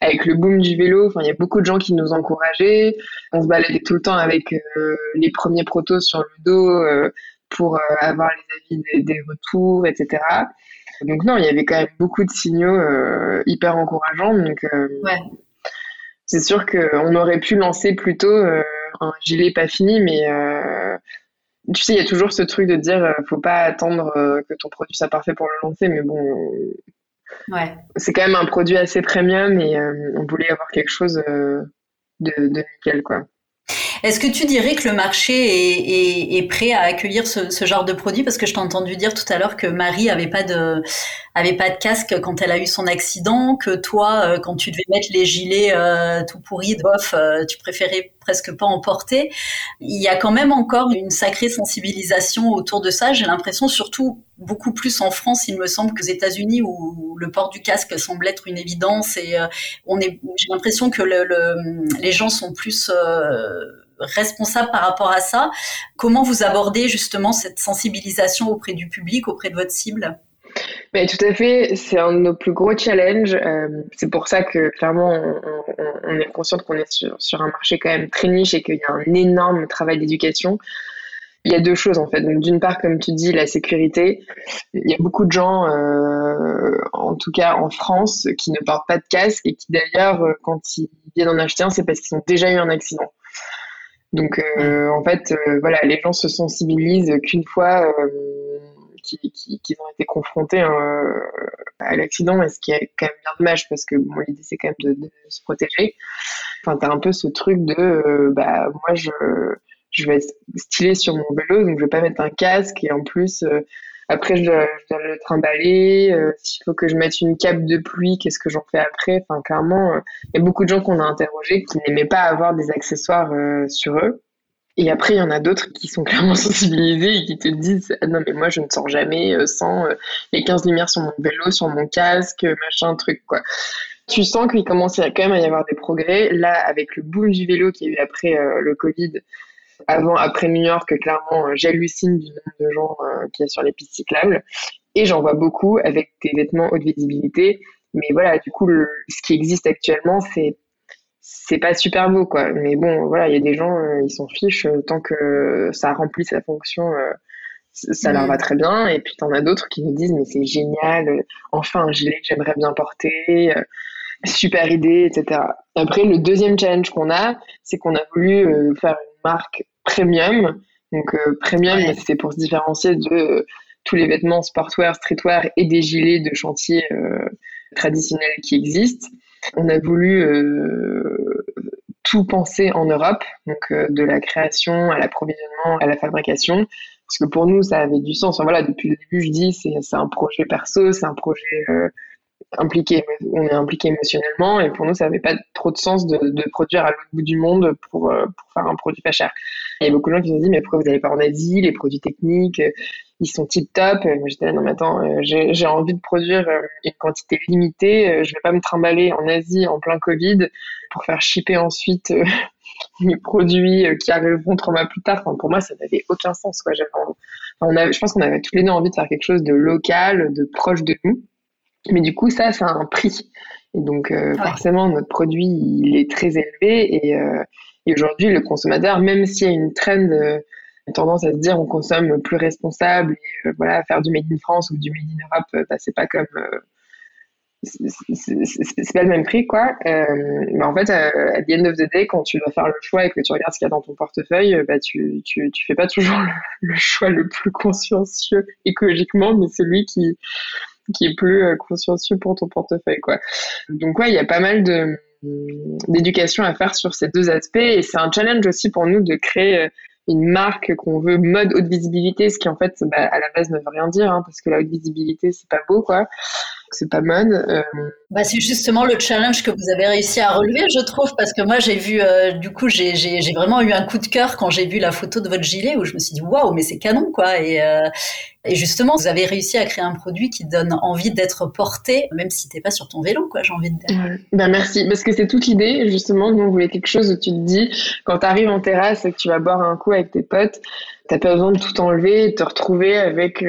avec le boom du vélo, il y a beaucoup de gens qui nous encourageaient. On se baladait tout le temps avec euh, les premiers protos sur le dos euh, pour avoir les avis des, des, retours, etc. Donc non, il y avait quand même beaucoup de signaux hyper encourageants. Donc ouais. c'est sûr qu'on aurait pu lancer plutôt un gilet pas fini, mais tu sais, il y a toujours ce truc de dire, euh, faut pas attendre euh, que ton produit soit parfait pour le lancer, mais bon, ouais. c'est quand même un produit assez premium et euh, on voulait avoir quelque chose de, de nickel, quoi. Est-ce que tu dirais que le marché est, est, est prêt à accueillir ce, ce, genre de produit? Parce que je t'ai entendu dire tout à l'heure que Marie avait pas de avait pas de casque quand elle a eu son accident, que toi, euh, quand tu devais mettre les gilets euh, tout pourris, bof, euh, tu préférais presque pas en porter. Il y a quand même encore une sacrée sensibilisation autour de ça. J'ai l'impression, surtout beaucoup plus en France, il me semble, qu'aux États-Unis où le port du casque semble être une évidence et euh, on est. J'ai l'impression que le, le, les gens sont plus euh, responsable par rapport à ça. Comment vous abordez justement cette sensibilisation auprès du public, auprès de votre cible? Mais tout à fait, c'est un de nos plus gros challenges. Euh, c'est pour ça que clairement, on, est conscient qu'on est sur, un marché quand même très niche et qu'il y a un énorme travail d'éducation. Il y a deux choses en fait. D'une part, comme tu dis, la sécurité. Il y a beaucoup de gens, euh, en tout cas en France, qui ne portent pas de casque et qui d'ailleurs, euh, quand ils viennent en acheter un, c'est parce qu'ils ont déjà eu un accident. Donc euh, en fait, euh, voilà, les gens se sensibilisent qu'une fois euh, qu'ils ont été confrontés à l'accident, et ce qui est quand même bien dommage parce que bon, l'idée c'est quand même de, de, se protéger. Enfin, t'as un peu ce truc de, bah moi je je vais être stylé sur mon vélo, donc je vais pas mettre un casque et en plus après, je dois, le trimballer. Euh, S'il faut que je mette une cape de pluie, qu'est-ce que j'en fais après? Enfin, clairement, euh, il y a beaucoup de gens qu'on a interrogés qui n'aimaient pas avoir des accessoires euh, sur eux. Et après, il y en a d'autres qui sont clairement sensibilisés et qui te disent non mais moi je ne sors jamais euh, sans les 15 lumières sur mon vélo, sur mon casque, machin truc quoi. Tu sens qu'il commence quand même à y avoir des progrès. Là, avec le boom du vélo qu'il y a eu après le Covid, avant, après New York, clairement, euh, j'hallucine du nombre de gens euh, qu'il y a sur les pistes cyclables. Et j'en vois beaucoup avec des vêtements haute visibilité. Mais voilà, du coup, ce qui existe actuellement, c'est c'est pas super beau, quoi. Mais bon, voilà, il y a des gens, euh, ils s'en fichent tant que ça remplit sa fonction. ça leur va très bien. Et puis, t'en as d'autres qui nous disent, mais c'est génial, enfin un gilet que j'aimerais bien porter, super idée, etc. Après, le deuxième challenge qu'on a, c'est qu'on a voulu faire marque premium. Donc euh, premium, c'est pour se différencier de euh, tous les vêtements sportwear, streetwear et des gilets de chantier euh, traditionnels qui existent. On a voulu tout penser en Europe, donc de la création à l'approvisionnement, à la fabrication, parce que pour nous, ça avait du sens. voilà, depuis le début, je dis, c'est un projet perso, c'est un projet impliqué, on est impliqué émotionnellement et pour nous ça n'avait pas trop de sens de, produire à l'autre bout du monde pour, euh, pour faire un produit pas cher. Il y a beaucoup de gens qui nous dit mais pourquoi vous n'allez pas en Asie, les produits techniques euh, ils sont tip top. Moi j'étais là non mais attends euh, j'ai envie de produire une quantité limitée, je vais pas me trimballer en Asie en plein Covid pour faire shipper ensuite mes produits qui arriveront trois mois plus tard. Pour moi ça n'avait aucun sens quoi. On avait, je pense qu'on avait tous les deux envie de faire quelque chose de local, de proche de nous. Mais du coup, ça, ça a un prix. Et donc, euh, forcément, notre produit, il est très élevé. Et, euh, et aujourd'hui, le consommateur, même s'il y a une trend, euh, tendance à se dire on consomme plus responsable, et voilà, faire du made in France ou du made in Europe, bah, c'est pas comme. c'est pas le même prix, quoi. mais en fait, à the end of the day, quand tu dois faire le choix et que tu regardes ce qu'il y a dans ton portefeuille, bah, tu, tu, tu fais pas toujours le, le choix le plus consciencieux écologiquement, mais celui qui, qui est plus euh, consciencieux pour ton portefeuille, quoi. Donc ouais, il y a pas mal de d'éducation à faire sur ces deux aspects et c'est un challenge aussi pour nous de créer euh, une marque qu'on veut mode haute visibilité, ce qui en fait bah, à la base ne veut rien dire hein, parce que la haute visibilité c'est pas beau quoi c'est pas mode. Euh. Bah, c'est justement le challenge que vous avez réussi à relever, je trouve, parce que moi j'ai vu, euh, du coup, j'ai, j'ai, j'ai vraiment eu un coup de cœur quand j'ai vu la photo de votre gilet où je me suis dit waouh, mais c'est canon quoi. Et, euh, et justement, vous avez réussi à créer un produit qui donne envie d'être porté, même si t'es pas sur ton vélo, quoi. J'ai envie de dire. Bah, merci, parce que c'est toute l'idée justement. Nous on voulait quelque chose où tu te dis quand tu arrives en terrasse et que tu vas boire un coup avec tes potes, t'as pas besoin de tout enlever et de te retrouver avec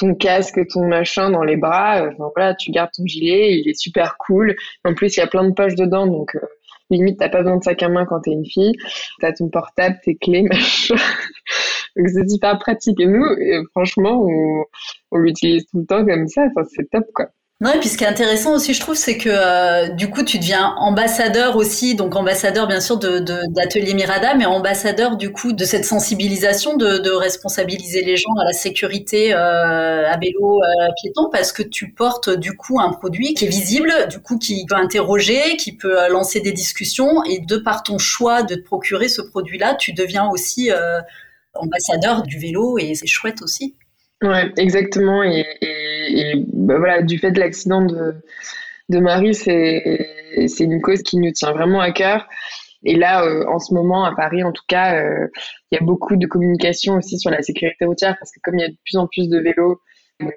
ton casque, ton machin dans les bras. Euh, voilà, tu gardes ton gilet, il est super cool. En plus, il y a plein de poches dedans, donc euh, limite t'as pas besoin de sac à main quand t'es une fille. T'as ton portable, tes clés, machin. donc c'est super pratique. Et nous, franchement, on, on l'utilise tout le temps comme ça. Enfin, c'est top quoi. Non, et puis ce qui est intéressant aussi, je trouve, c'est que euh, du coup, tu deviens ambassadeur aussi, donc ambassadeur bien sûr de d'Atelier Mirada, mais ambassadeur du coup de cette sensibilisation, de, de responsabiliser les gens à la sécurité euh, à vélo, euh, piéton, parce que tu portes du coup un produit qui est visible, du coup qui peut interroger, qui peut euh, lancer des discussions, et de par ton choix de te procurer ce produit-là, tu deviens aussi ambassadeur du vélo, et c'est chouette aussi. Ouais, exactement. Et, et bah voilà, du fait de l'accident de, Marie, c'est une cause qui nous tient vraiment à cœur. Et là, euh, en ce moment, à Paris, en tout cas, euh, il y a beaucoup de communication aussi sur la sécurité routière parce que comme il y a de plus en plus de vélos,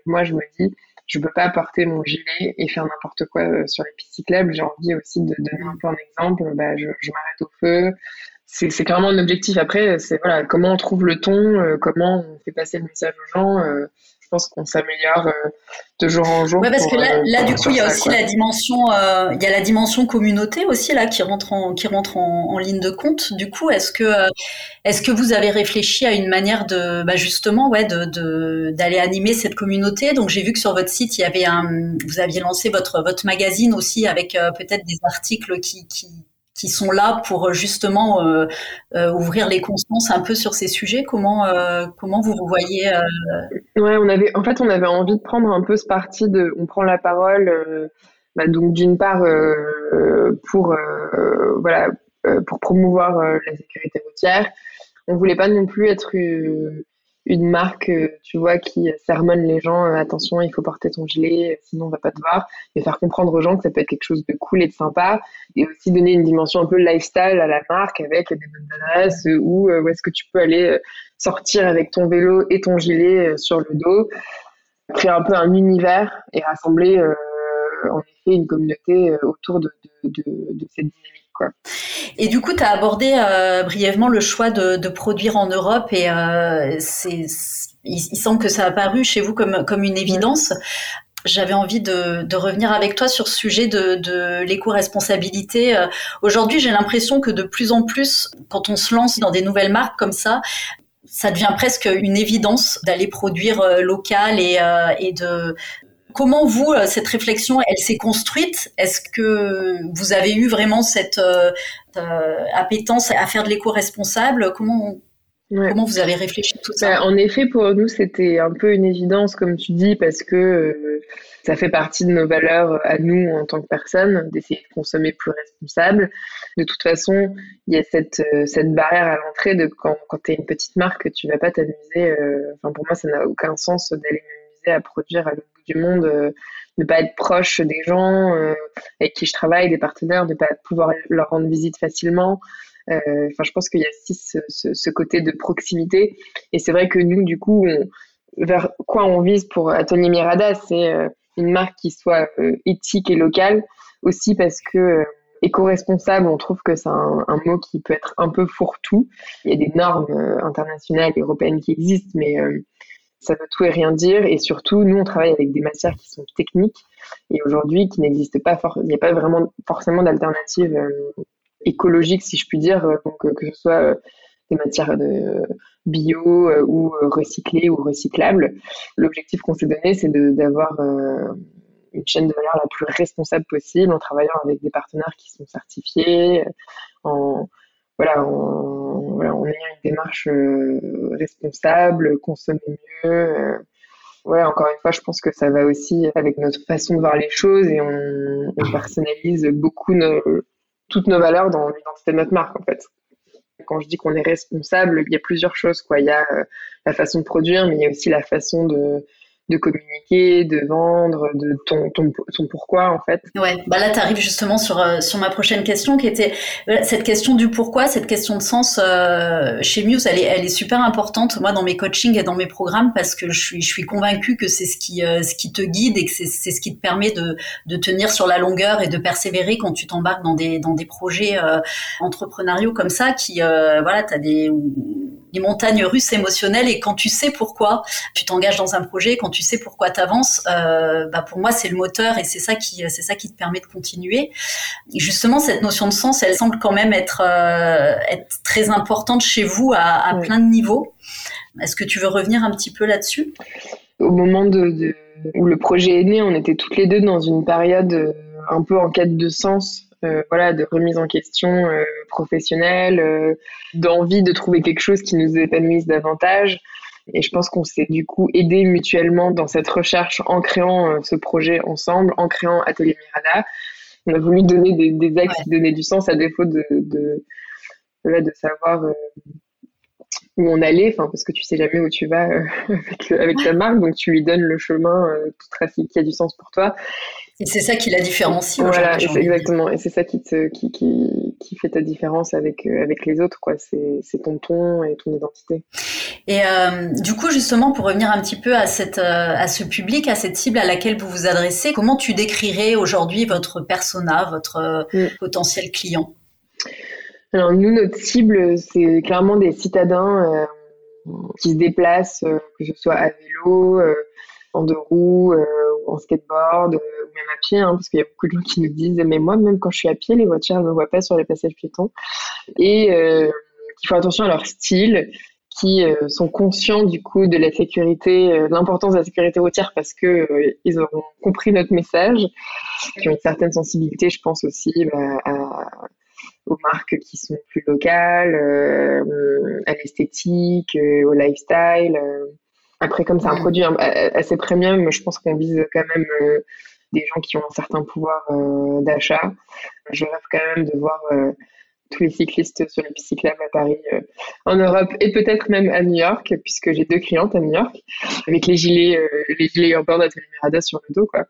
moi, je me dis, je peux pas porter mon gilet et faire n'importe quoi euh, sur les pistes cyclables. J'ai envie aussi de donner un peu un exemple. Bah, je, je m'arrête au feu, c'est clairement un objectif. Après, c'est voilà, comment on trouve le ton, euh, comment on fait passer le message aux gens. Euh, pense qu'on s'améliore euh, de jour en jour. Ouais, parce que là, là du coup, il y a aussi la dimension, il y a la dimension communauté aussi là qui rentre en, qui rentre en, ligne de compte. Du coup, est-ce que, est-ce que vous avez réfléchi à une manière de, bah justement, ouais, de d'aller animer cette communauté? Donc, j'ai vu que sur votre site, il y avait un, vous aviez lancé votre votre magazine aussi avec peut-être des articles qui, qui qui sont là pour euh, justement euh, euh, ouvrir les consciences un peu sur ces sujets. Comment comment vous vous voyez Ouais, on avait en fait on avait envie de prendre un peu ce parti de on prend la parole. Bah, donc d'une part pour voilà pour promouvoir la sécurité routière. On voulait pas non plus être une marque, euh, tu vois, qui sermonne les gens, euh, attention, il faut porter ton gilet, sinon on va pas te voir, et faire comprendre aux gens que ça peut être quelque chose de cool et de sympa, et aussi donner une dimension un peu lifestyle à la marque avec des bonnes adresses, ou euh, où est-ce que tu peux aller sortir avec ton vélo et ton gilet sur le dos, créer un peu un univers et rassembler en effet une communauté autour de cette dynamique. Et du coup, tu as abordé euh, brièvement le choix de, produire en Europe et euh, il, semble que ça a paru chez vous comme, une évidence. J'avais envie de, revenir avec toi sur ce sujet de, l'éco-responsabilité. Euh, aujourd'hui, j'ai l'impression que de plus en plus, quand on se lance dans des nouvelles marques comme ça, ça devient presque une évidence d'aller produire local et de Comment vous, euh, cette réflexion, elle s'est construite? Est-ce que vous avez eu vraiment cette euh, euh, appétence à faire de l'éco-responsable? Comment Comment vous avez réfléchi tout ça? Bah, En effet, pour nous, c'était un peu une évidence, comme tu dis, parce que ça fait partie de nos valeurs à nous en tant que personnes, d'essayer de consommer plus responsable. De toute façon, il y a cette, cette barrière à l'entrée de quand, quand tu es une petite marque, tu vas pas t'amuser. enfin, pour moi, ça n'a aucun sens d'aller m'amuser à produire à du monde, euh, ne pas être proche des gens euh, avec qui je travaille, des partenaires, ne pas pouvoir leur rendre visite facilement. Euh, enfin, je pense qu'il y a aussi ce, côté de proximité. Et c'est vrai que nous, du coup, vers quoi on vise pour Atelier Mirada, c'est une marque qui soit éthique et locale, aussi parce que éco-responsable, on trouve que c'est un, mot qui peut être un peu fourre-tout. Il y a des normes internationales, européennes qui existent, mais ça veut tout et rien dire. Et surtout, nous, on travaille avec des matières qui sont techniques et aujourd'hui qui n'existent pas. Il n'y a pas vraiment forcément d'alternative euh, écologique, si je puis dire. Euh, donc, euh, que ce soit des matières bio ou recyclées ou recyclables. L'objectif qu'on s'est donné, c'est d'avoir une chaîne de valeur la plus responsable possible en travaillant avec des partenaires qui sont certifiés, en voilà, on, voilà, on une démarche euh, responsable, consommer mieux. Euh, voilà, encore une fois, je pense que ça va aussi avec notre façon de voir les choses et on, personnalise beaucoup toutes nos valeurs dans l'identité de notre marque, en fait. Quand je dis qu'on est responsable, il y a plusieurs choses, quoi. Il y a euh, la façon de produire, mais il y a aussi la façon de, de communiquer, de vendre, de ton, ton, ton pourquoi en fait. Ouais, bah là tu arrives justement sur, euh, sur ma prochaine question qui était euh, cette question du pourquoi, cette question de sens euh, chez Muse, elle est, elle est super importante moi dans mes coachings et dans mes programmes parce que je suis, je suis convaincue que c'est ce qui, ce qui te guide et que c'est, c'est ce qui te permet de, de tenir sur la longueur et de persévérer quand tu t'embarques dans des, dans des projets entrepreneuriaux comme ça qui, voilà, tu as des, des montagnes russes émotionnelles et quand tu sais pourquoi tu t'engages dans un projet, quand tu sais pourquoi tu avances, euh, bah pour moi c'est le moteur et c'est ça qui c'est ça qui te permet de continuer. Et justement cette notion de sens, elle semble quand même être euh, être très importante chez vous à, à plein de niveaux. Est-ce que tu veux revenir un petit peu là-dessus? Au moment de, de, où le projet est né, on était toutes les deux dans une période euh, un peu en quête de sens euh, voilà, de remise en question euh, professionnelle, euh, d'envie de trouver quelque chose qui nous épanouisse davantage. Et je pense qu'on s'est du coup aidé mutuellement dans cette recherche en créant ce projet ensemble, en créant Atelier Mirada. On a voulu donner des, des axes qui donnaient du sens à défaut de, de, de savoir où on allait, enfin parce que tu sais jamais où tu vas avec, avec ta marque, donc tu lui donnes le chemin tout tracé qui a du sens pour toi. Et c'est ça qui la différencie. Voilà, exactement. Et c'est ça qui, te, qui, qui, qui, fait ta différence avec, euh, avec les autres, quoi. C'est ton ton et ton identité. Et euh, du coup, justement, pour revenir un petit peu à, cette, euh, à ce public, à cette cible à laquelle vous vous adressez, comment tu décrirais aujourd'hui votre persona, votre mm. potentiel client? Alors, nous, notre cible, c'est clairement des citadins qui se déplacent, que ce soit à vélo en deux roues, en skateboard, ou même à pied, hein, parce qu'il y a beaucoup de gens qui nous disent, mais moi, même quand je suis à pied, les voitures ne me voient pas sur les passages piétons. Et qui font attention à leur style, qui euh, sont conscients du coup de la sécurité, euh, de l'importance de la sécurité routière parce que euh, ils auront compris notre message, qui ont une certaine sensibilité, je pense aussi bah, à, aux marques qui sont plus locales, à l'esthétique, au lifestyle. Après, comme c'est un produit assez premium, je pense qu'on vise quand même des gens qui ont un certain pouvoir d'achat. Je rêve quand même de voir tous les cyclistes sur les pistes cyclables à Paris, euh, en Europe et peut-être même à New York, puisque j'ai deux clientes à New York, avec les gilets, euh, les gilets urbains d'Atelier sur le dos, quoi.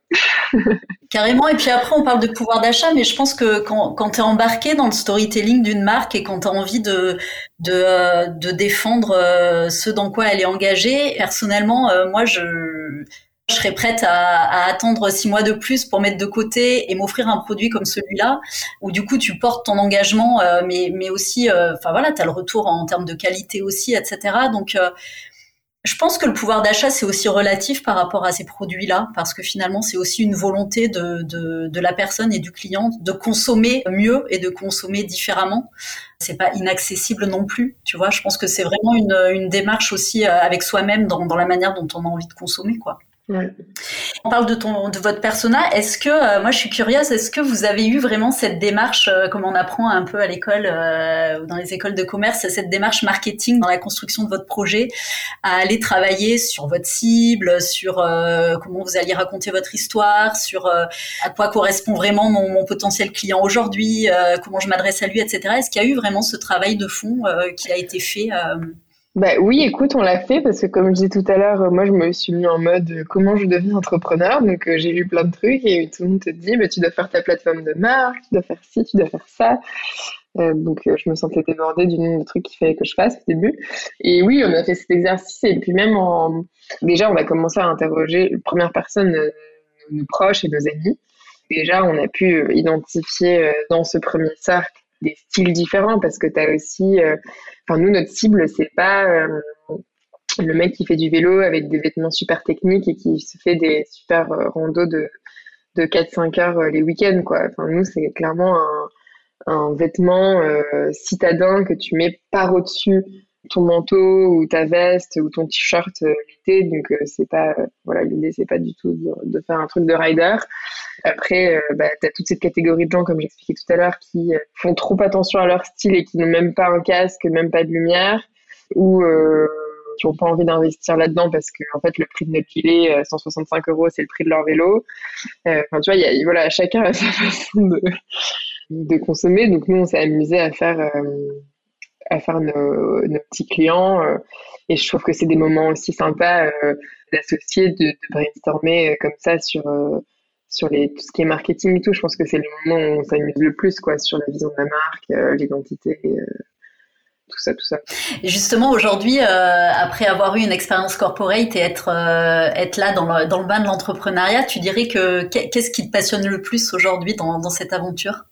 Carrément. Et puis après, on parle de pouvoir d'achat, mais je pense que quand, tu es embarqué dans le storytelling d'une marque et quand tu as envie de, de, euh, défendre ce dans quoi elle est engagée, personnellement, moi, je serais prête à, attendre six mois de plus pour mettre de côté et m'offrir un produit comme celui-là, où du coup tu portes ton engagement, euh, mais, mais aussi, euh, enfin voilà, tu as le retour en termes de qualité aussi, etc. Donc, euh, je pense que le pouvoir d'achat, c'est aussi relatif par rapport à ces produits-là, parce que finalement, c'est aussi une volonté de, de, de, la personne et du client de consommer mieux et de consommer différemment. C'est pas inaccessible non plus, tu vois. Je pense que c'est vraiment une, une démarche aussi avec soi-même dans, dans la manière dont on a envie de consommer, quoi. On parle de ton, de votre persona. Est-ce que, euh, moi, je suis curieuse, est-ce que vous avez eu vraiment cette démarche, euh, comme on apprend un peu à l'école euh, ou dans les écoles de commerce, cette démarche marketing dans la construction de votre projet, à aller travailler sur votre cible, sur comment vous alliez raconter votre histoire, sur à quoi correspond vraiment mon, mon potentiel client aujourd'hui, comment je m'adresse à lui, etc. Est-ce qu'il y a eu vraiment ce travail de fond qui a été fait bah oui, écoute, on l'a fait parce que comme je disais tout à l'heure, euh, moi je me suis mis en mode euh, comment je deviens entrepreneur. Donc euh, j'ai lu plein de trucs et tout le monde te dit bah, tu dois faire ta plateforme de marque, tu dois faire ci, tu dois faire ça. donc je me sentais débordée du nombre de trucs qu'il fallait que je fasse au début. Et oui, on a fait cet exercice et puis même en... déjà on a commencé à interroger première personne, nos proches et nos amis. Déjà on a pu identifier dans ce premier cercle des styles différents parce que tu as aussi Enfin, nous, notre cible, c'est pas euh, le mec qui fait du vélo avec des vêtements super techniques et qui se fait des super euh, randos de, de 4-5 heures euh, les week-ends, quoi. Enfin, nous, c'est clairement un, un vêtement citadin que tu mets par au-dessus ton manteau ou ta veste ou ton t-shirt l'été donc c'est pas voilà l'idée c'est pas du tout de, faire un truc de rider après bah, tu as toute cette catégorie de gens comme j'expliquais tout à l'heure qui font trop attention à leur style et qui n'ont même pas un casque même pas de lumière ou qui n'ont pas envie d'investir là-dedans parce que en fait le prix de notre gilet 165 euros c'est le prix de leur vélo enfin tu vois y a, voilà chacun a sa façon de, de consommer donc nous on s'est amusé à faire à faire nos, petits clients. Euh, et je trouve que c'est des moments aussi sympas euh, d'associer, de, de, brainstormer euh, comme ça sur, sur les, tout ce qui est marketing et tout. Je pense que c'est le moment où on s'amuse le plus quoi, sur la vision de la marque, l'identité. tout ça, tout ça. Justement, aujourd'hui, après avoir eu une expérience corporate et être, être là dans le, dans le bain de l'entrepreneuriat, tu dirais que qu'est-ce qui te passionne le plus aujourd'hui dans, dans cette aventure?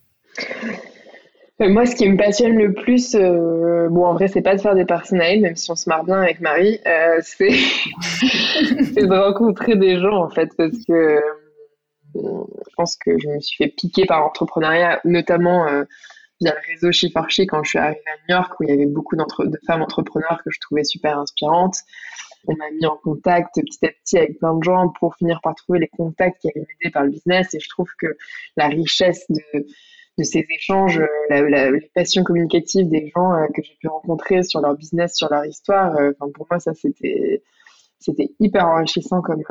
Euh, moi, ce qui me passionne le plus, euh, bon, en vrai, c'est pas de faire des personnels, même si on se marre bien avec Marie, euh, c'est de rencontrer des gens, en fait, parce que je pense que je me suis fait piquer par l'entrepreneuriat, notamment via le réseau Shiforchi quand je suis arrivée à New York, où il y avait beaucoup de femmes entrepreneurs que je trouvais super inspirantes. On m'a mis en contact petit à petit avec plein de gens pour finir par trouver les contacts qui allaient m'aider par le business. Et je trouve que la richesse de ces échanges, euh, la, la, les passions communicatives des gens euh, que j'ai pu rencontrer sur leur business, sur leur histoire. Euh, pour moi, ça c'était c'était hyper enrichissant comme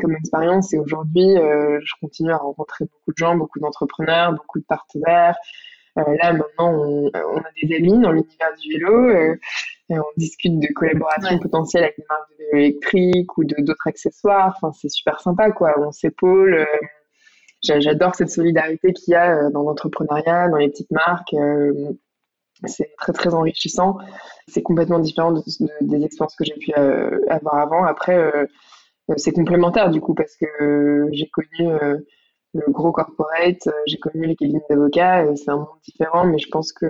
comme expérience. Et aujourd'hui, je continue à rencontrer beaucoup de gens, beaucoup d'entrepreneurs, beaucoup de partenaires. là, maintenant, on, on, a des amis dans l'univers du vélo. Et on discute de collaborations potentielles avec des marques de vélo électriques ou d'autres accessoires. Enfin, c'est super sympa, quoi. On s'épaule j'adore cette solidarité qu'il y a euh, dans l'entrepreneuriat, dans les petites marques. Euh, c'est très très enrichissant. C'est complètement différent des expériences que j'ai pu euh, avoir avant. Après, c'est complémentaire du coup parce que j'ai connu le gros corporate, j'ai connu les cabinets d'avocats. c'est un monde différent, mais je pense que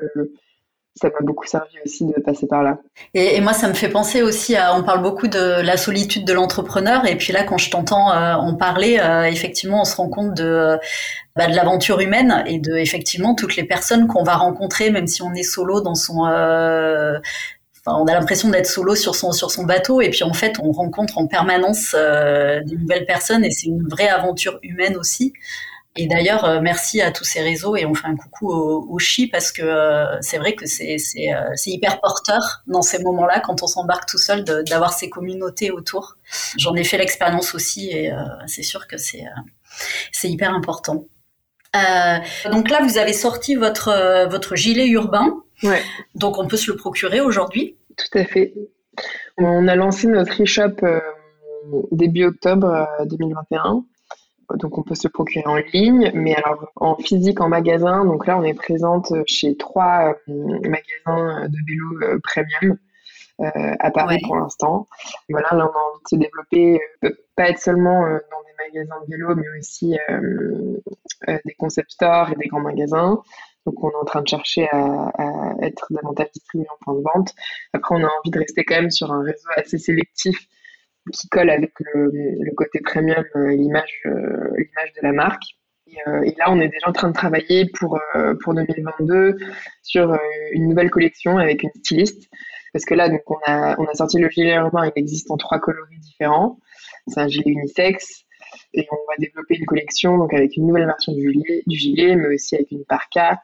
ça m'a beaucoup servi aussi de passer par là. Et, moi, ça me fait penser aussi à, on parle beaucoup de la solitude de l'entrepreneur, et puis là, quand je t'entends en parler, effectivement, on se rend compte de, bah, de l'aventure humaine et de effectivement toutes les personnes qu'on va rencontrer, même si on est solo dans son on a l'impression d'être solo sur son sur son bateau et puis en fait on rencontre en permanence euh, des nouvelles personnes et c'est une vraie aventure humaine aussi. Et d'ailleurs, euh, merci à tous ces réseaux et on fait un coucou au, au Chi parce que euh, c'est vrai que c'est c'est hyper porteur dans ces moments-là quand on s'embarque tout seul d'avoir ces communautés autour. J'en ai fait l'expérience aussi et c'est sûr que c'est c'est hyper important. donc là, vous avez sorti votre votre gilet urbain Ouais. Donc on peut se le procurer aujourd'hui. Tout à fait. On a lancé notre e-shop euh, début octobre 2021. Euh, donc on peut se procurer en ligne, mais alors en physique en magasin. Donc là on est présente chez trois euh, magasins de vélos premium à Paris pour l'instant. Voilà, là on a envie de se développer, pas être seulement dans des magasins de vélos, mais aussi des concept stores et des grands magasins. Donc, on est en train de chercher à, être davantage distribué en point de vente. Après, on a envie de rester quand même sur un réseau assez sélectif qui colle avec le, côté premium euh, l'image euh, l'image de la marque. Euh, et, là, on est déjà en train de travailler pour, pour 2022 sur une nouvelle collection avec une styliste. Parce que là, donc, on a, on a sorti le gilet urbain, il existe en trois coloris différents. C'est un gilet unisexe. Et on va développer une collection donc avec une nouvelle version du gilet, du gilet mais aussi avec une parka,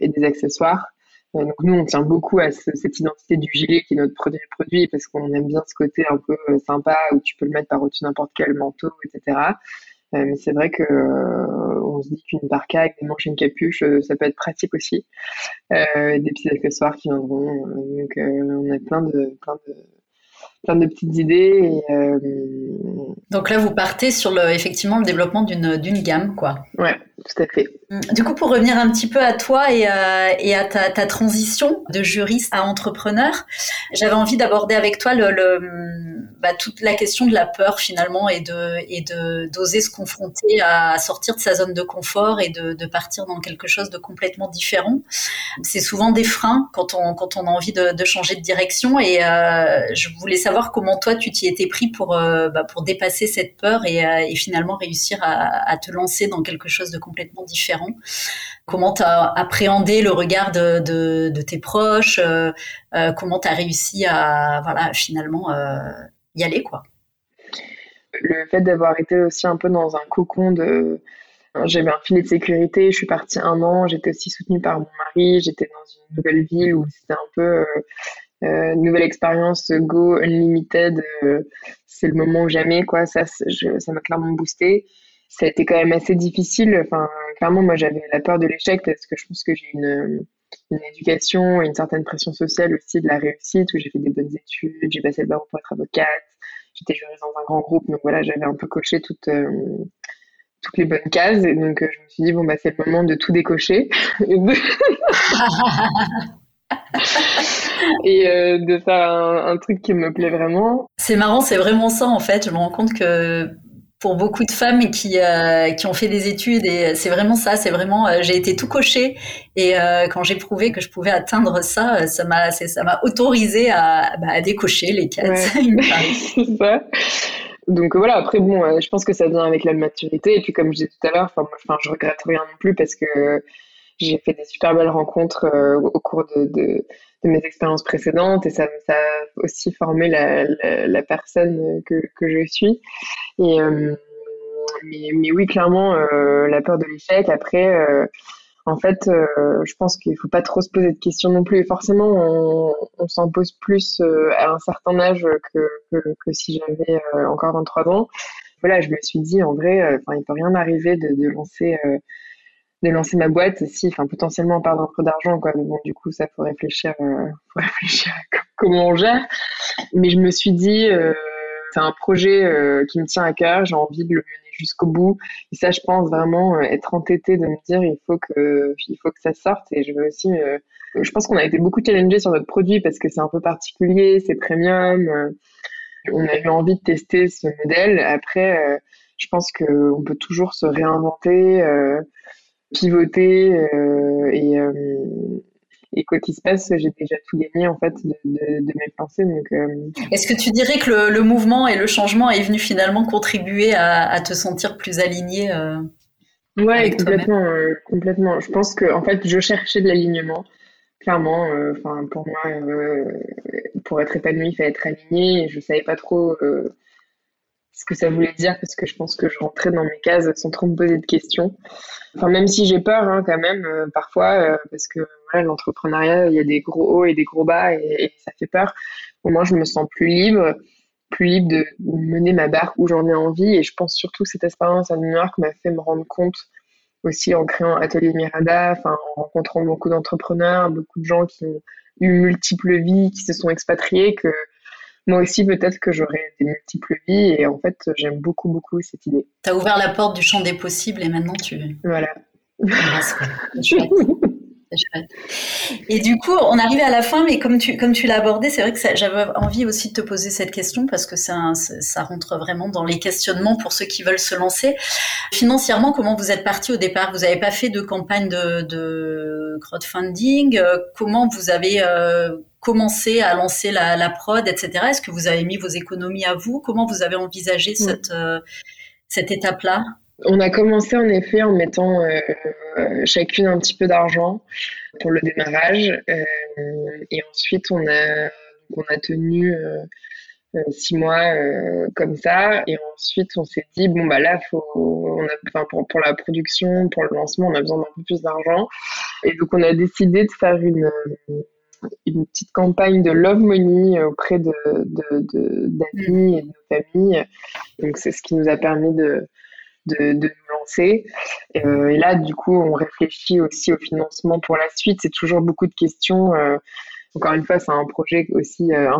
et des accessoires. Euh, donc nous, on tient beaucoup à cette identité du gilet qui est notre premier produit parce qu'on aime bien ce côté un peu euh, sympa où tu peux le mettre par-dessus n'importe quel manteau, etc. Euh, mais c'est vrai que on se dit qu'une parka avec des manches et une capuche, ça peut être pratique aussi. des petits accessoires qui viendront. donc on a plein de plein de plein de petites idées. Donc là, vous partez sur le, effectivement le développement d'une d'une gamme, quoi. Ouais, tout à fait. Mm. Du coup, pour revenir un petit peu à toi et, à, euh, à ta, transition de juriste à entrepreneur, j'avais envie d'aborder avec toi bah, toute la question de la peur finalement et de et d'oser se confronter à, sortir de sa zone de confort et de, partir dans quelque chose de complètement différent. C'est souvent des freins quand on a envie de, changer de direction et euh, je voulais savoir comment toi tu t'y étais pris pour euh, bah, dépasser cette peur et, finalement réussir à, à te lancer dans quelque chose de complètement différent. Comment tu as appréhendé le regard de, tes proches euh, euh, Comment tu as réussi à voilà, finalement euh, y aller quoi? Le fait d'avoir été aussi un peu dans un cocon de... J'avais un filet de sécurité, je suis partie un an, j'étais aussi soutenue par mon mari, j'étais dans une nouvelle ville où c'était un peu une nouvelle expérience Go Unlimited, c'est le moment ou jamais, quoi. Ça, ça m'a clairement boosté ça a été quand même assez difficile. Enfin, clairement, moi, j'avais la peur de l'échec parce que je pense que j'ai une, une éducation et une certaine pression sociale aussi de la réussite où j'ai fait des bonnes études, j'ai passé le barreau pour être avocate, j'étais juriste dans un grand groupe, donc voilà, j'avais un peu coché toutes, euh, toutes les bonnes cases. Et donc, euh, je me suis dit, bon, bah, c'est le moment de tout décocher. et euh, de faire un, un, truc qui me plaît vraiment. C'est marrant, c'est vraiment ça en fait. Je me rends compte que pour beaucoup de femmes qui euh, qui ont fait des études et c'est vraiment ça c'est vraiment euh, j'ai été tout coché et euh, quand j'ai prouvé que je pouvais atteindre ça ça m'a ça m'a autorisé à, bah, à décocher les ça. Donc voilà après bon je pense que ça vient avec la maturité et puis comme je disais tout à l'heure enfin je regrette rien non plus parce que j'ai fait des super belles rencontres au cours de, de de mes expériences précédentes et ça, ça a aussi formé la, personne que, je suis. Et, euh, mais, oui, clairement, euh, la peur de l'échec. Après, euh, en fait, je pense qu'il faut pas trop se poser de questions non plus. Et forcément, on, s'en pose plus à un certain âge que, que, si j'avais encore 23 ans. Voilà, je me suis dit, en vrai, il peut rien arriver de, de lancer de lancer ma boîte si enfin potentiellement on perdre un peu d'argent quoi. Mais bon du coup ça faut réfléchir euh, faut réfléchir à comment on gère. Mais je me suis dit euh, c'est un projet euh, qui me tient à cœur. J'ai envie de le mener jusqu'au bout. Et ça je pense vraiment être entêtée de me dire il faut que il faut que ça sorte. Et je veux aussi je pense qu'on a été beaucoup challengé sur notre produit parce que c'est un peu particulier c'est premium. On a eu envie de tester ce modèle. Après je pense qu'on peut toujours se réinventer pivoter euh, et, euh, et quoi qu'il se passe, j'ai déjà tout gagné en fait de, mes pensées. Donc, est-ce que tu dirais que le, mouvement et le changement est venu finalement contribuer à, te sentir plus aligné Ouais, complètement, complètement. Je pense que en fait, je cherchais de l'alignement clairement, enfin pour moi, pour être épanoui, il fallait être aligné. Et je savais pas trop ce que ça voulait dire parce que je pense que je rentrais dans mes cases sans trop me poser de questions. Enfin, même si j'ai peur hein, quand même euh, parfois euh, parce que l'entrepreneuriat, il y a des gros hauts et des gros bas et, ça fait peur. Au moins, je me sens plus libre, plus libre de mener ma barque où j'en ai envie. Et je pense surtout que cette expérience à New York m'a fait me rendre compte aussi en créant Atelier Mirada, en rencontrant beaucoup d'entrepreneurs, beaucoup de gens qui ont eu multiples vies, qui se sont expatriés, que moi aussi, peut-être que j'aurais des multiples vies et en fait, j'aime beaucoup, beaucoup cette idée. Tu as ouvert la porte du champ des possibles et maintenant tu. Voilà. Et du coup, on arrive à la fin, mais comme tu, comme tu l'as abordé, c'est vrai que j'avais envie aussi de te poser cette question parce que ça, ça rentre vraiment dans les questionnements pour ceux qui veulent se lancer. Financièrement, comment vous êtes parti au départ? Vous n'avez pas fait de campagne de, de crowdfunding? Comment vous avez euh, commencé à lancer la, la prod, etc. Est-ce que vous avez mis vos économies à vous? Comment vous avez envisagé cette, euh, cette étape-là? On a commencé en effet en mettant euh, chacune un petit peu d'argent pour le démarrage euh, et ensuite on a on a tenu euh, six mois comme ça et ensuite on s'est dit bon bah là faut on a pour, pour la production pour le lancement on a besoin d'un peu plus d'argent et donc on a décidé de faire une une petite campagne de love money auprès de d'amis et de nos familles donc c'est ce qui nous a permis de de, de nous lancer. Euh, et là, du coup, on réfléchit aussi au financement pour la suite. C'est toujours beaucoup de questions. Euh, encore une fois, c'est un projet aussi euh,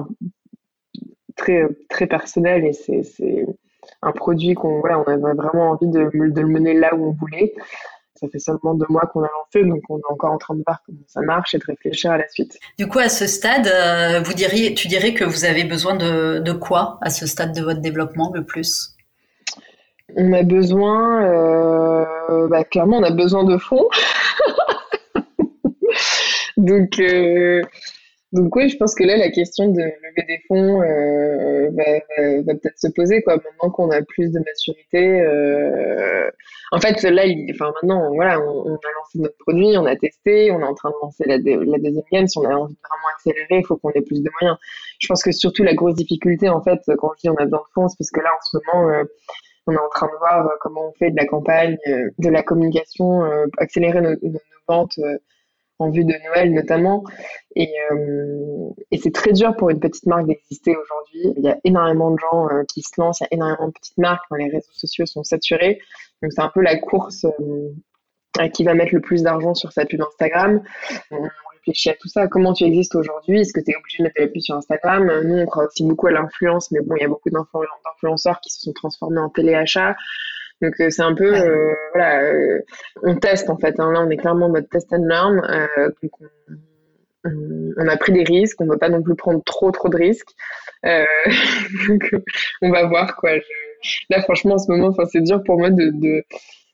très, très personnel et c'est un produit qu'on voilà, on avait vraiment envie de, de, le mener là où on voulait. Ça fait seulement deux mois qu'on a lancé, donc on est encore en train de voir comment ça marche et de réfléchir à la suite. Du coup, à ce stade, vous diriez, tu dirais que vous avez besoin de, de quoi à ce stade de votre développement le plus? On a besoin, euh, bah, clairement, on a besoin de fonds. donc, euh, donc oui, je pense que là, la question de lever des fonds euh, va, peut-être se poser, quoi. Maintenant qu'on a plus de maturité. En fait, là, enfin maintenant, voilà, on, a lancé notre produit, on a testé, on est en train de lancer la, la deuxième gamme. Si on a envie de vraiment accélérer, il faut qu'on ait plus de moyens. Je pense que surtout la grosse difficulté, en fait, quand je dis on a besoin de fonds, c'est parce que là, en ce moment on est en train de voir euh, comment on fait de la campagne, euh, de la communication, euh, accélérer nos, ventes en vue de Noël notamment. Et, c'est très dur pour une petite marque d'exister aujourd'hui. Il y a énormément de gens qui se lancent, il y a énormément de petites marques, les réseaux sociaux sont saturés. Donc c'est un peu la course qui va mettre le plus d'argent sur sa pub Instagram réfléchis à tout ça. Comment tu existes aujourd'hui? Est-ce que tu es obligé de mettre la pub sur Instagram? Nous, on croit aussi beaucoup à l'influence, mais bon, il y a beaucoup d'influenceurs qui se sont transformés en téléachat. Donc euh, c'est un peu, euh, voilà, euh, on teste en fait. Hein. Là, on est clairement en mode test and learn. donc on, a pris des risques. On ne veut pas non plus prendre trop trop de risques. donc on va voir quoi. Là, franchement, en ce moment, c'est dur pour moi de, de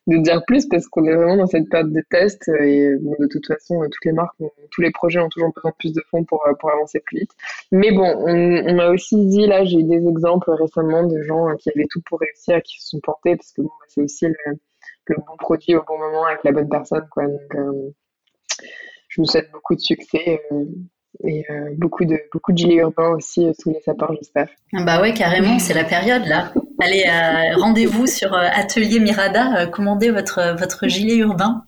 de dire plus parce qu'on est vraiment dans cette période de test et de toute façon toutes les marques, tous les projets ont toujours besoin de plus de fonds pour, pour avancer plus vite. Mais bon, on, a aussi dit là, j'ai eu des exemples récemment de gens qui avaient tout pour réussir, qui se sont portés parce que bon, c'est aussi le, le, bon produit au bon moment avec la bonne personne quoi. Donc euh, je me souhaite beaucoup de succès. Euh, et euh, beaucoup de beaucoup de gilets urbains aussi euh, sous les sapins, j'espère. Ah bah ouais, carrément, c'est la période là. Allez, euh, rendez-vous sur Atelier Mirada, commandez votre votre gilet urbain.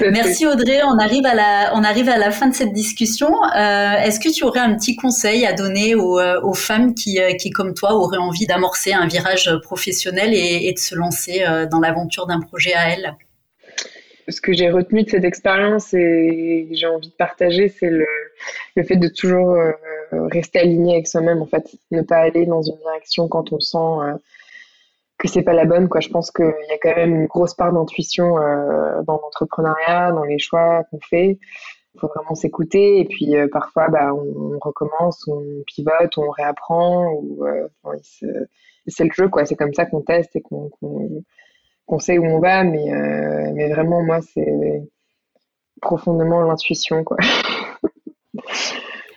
Merci Audrey, on arrive à la on arrive à la fin de cette discussion. Est-ce que tu aurais un petit conseil à donner aux, aux femmes qui qui comme toi auraient envie d'amorcer un virage professionnel et, et de se lancer dans l'aventure d'un projet à elles? Ce que j'ai retenu de cette expérience et j'ai envie de partager, c'est le, le, fait de toujours euh, rester aligné avec soi-même, en fait. Ne pas aller dans une direction quand on sent euh, que c'est pas la bonne, quoi. Je pense qu'il y a quand même une grosse part d'intuition euh, dans l'entrepreneuriat, dans les choix qu'on fait. Il faut vraiment s'écouter et puis parfois, bah, on, recommence, on pivote, on réapprend. Ou, c'est le jeu, quoi. C'est comme ça qu'on teste et qu'on qu'on sait où on va, mais, euh, mais vraiment, moi, c'est profondément l'intuition, quoi.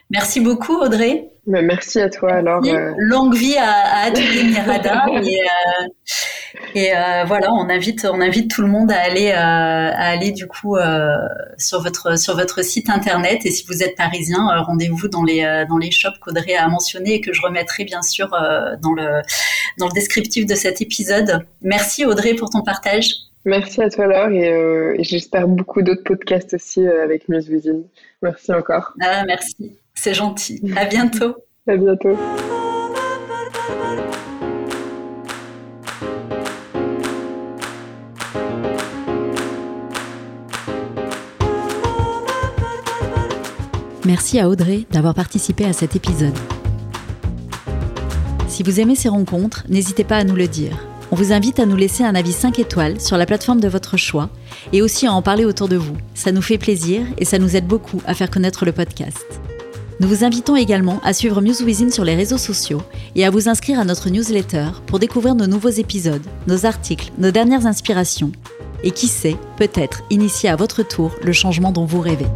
Merci beaucoup, Audrey. Bah, merci à toi, alors. Euh. Longue vie à, à Atelier Mirada. et, euh, et euh, voilà, on invite, on invite tout le monde à aller, euh, à aller du coup euh, sur votre sur votre site internet. Et si vous êtes parisien, rendez-vous dans les dans les shops qu'Audrey a mentionné et que je remettrai bien sûr dans le dans le descriptif de cet épisode. Merci Audrey pour ton partage. Merci à toi Laure et, j'espère beaucoup d'autres podcasts aussi avec Muse Merci encore. Ah, merci. C'est gentil. À bientôt. à bientôt. Merci à Audrey d'avoir participé à cet épisode. Si vous aimez ces rencontres, n'hésitez pas à nous le dire. On vous invite à nous laisser un avis 5 étoiles sur la plateforme de votre choix et aussi à en parler autour de vous. Ça nous fait plaisir et ça nous aide beaucoup à faire connaître le podcast. Nous vous invitons également à suivre Within sur les réseaux sociaux et à vous inscrire à notre newsletter pour découvrir nos nouveaux épisodes, nos articles, nos dernières inspirations et qui sait, peut-être initier à votre tour le changement dont vous rêvez.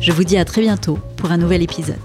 Je vous dis à très bientôt pour un nouvel épisode.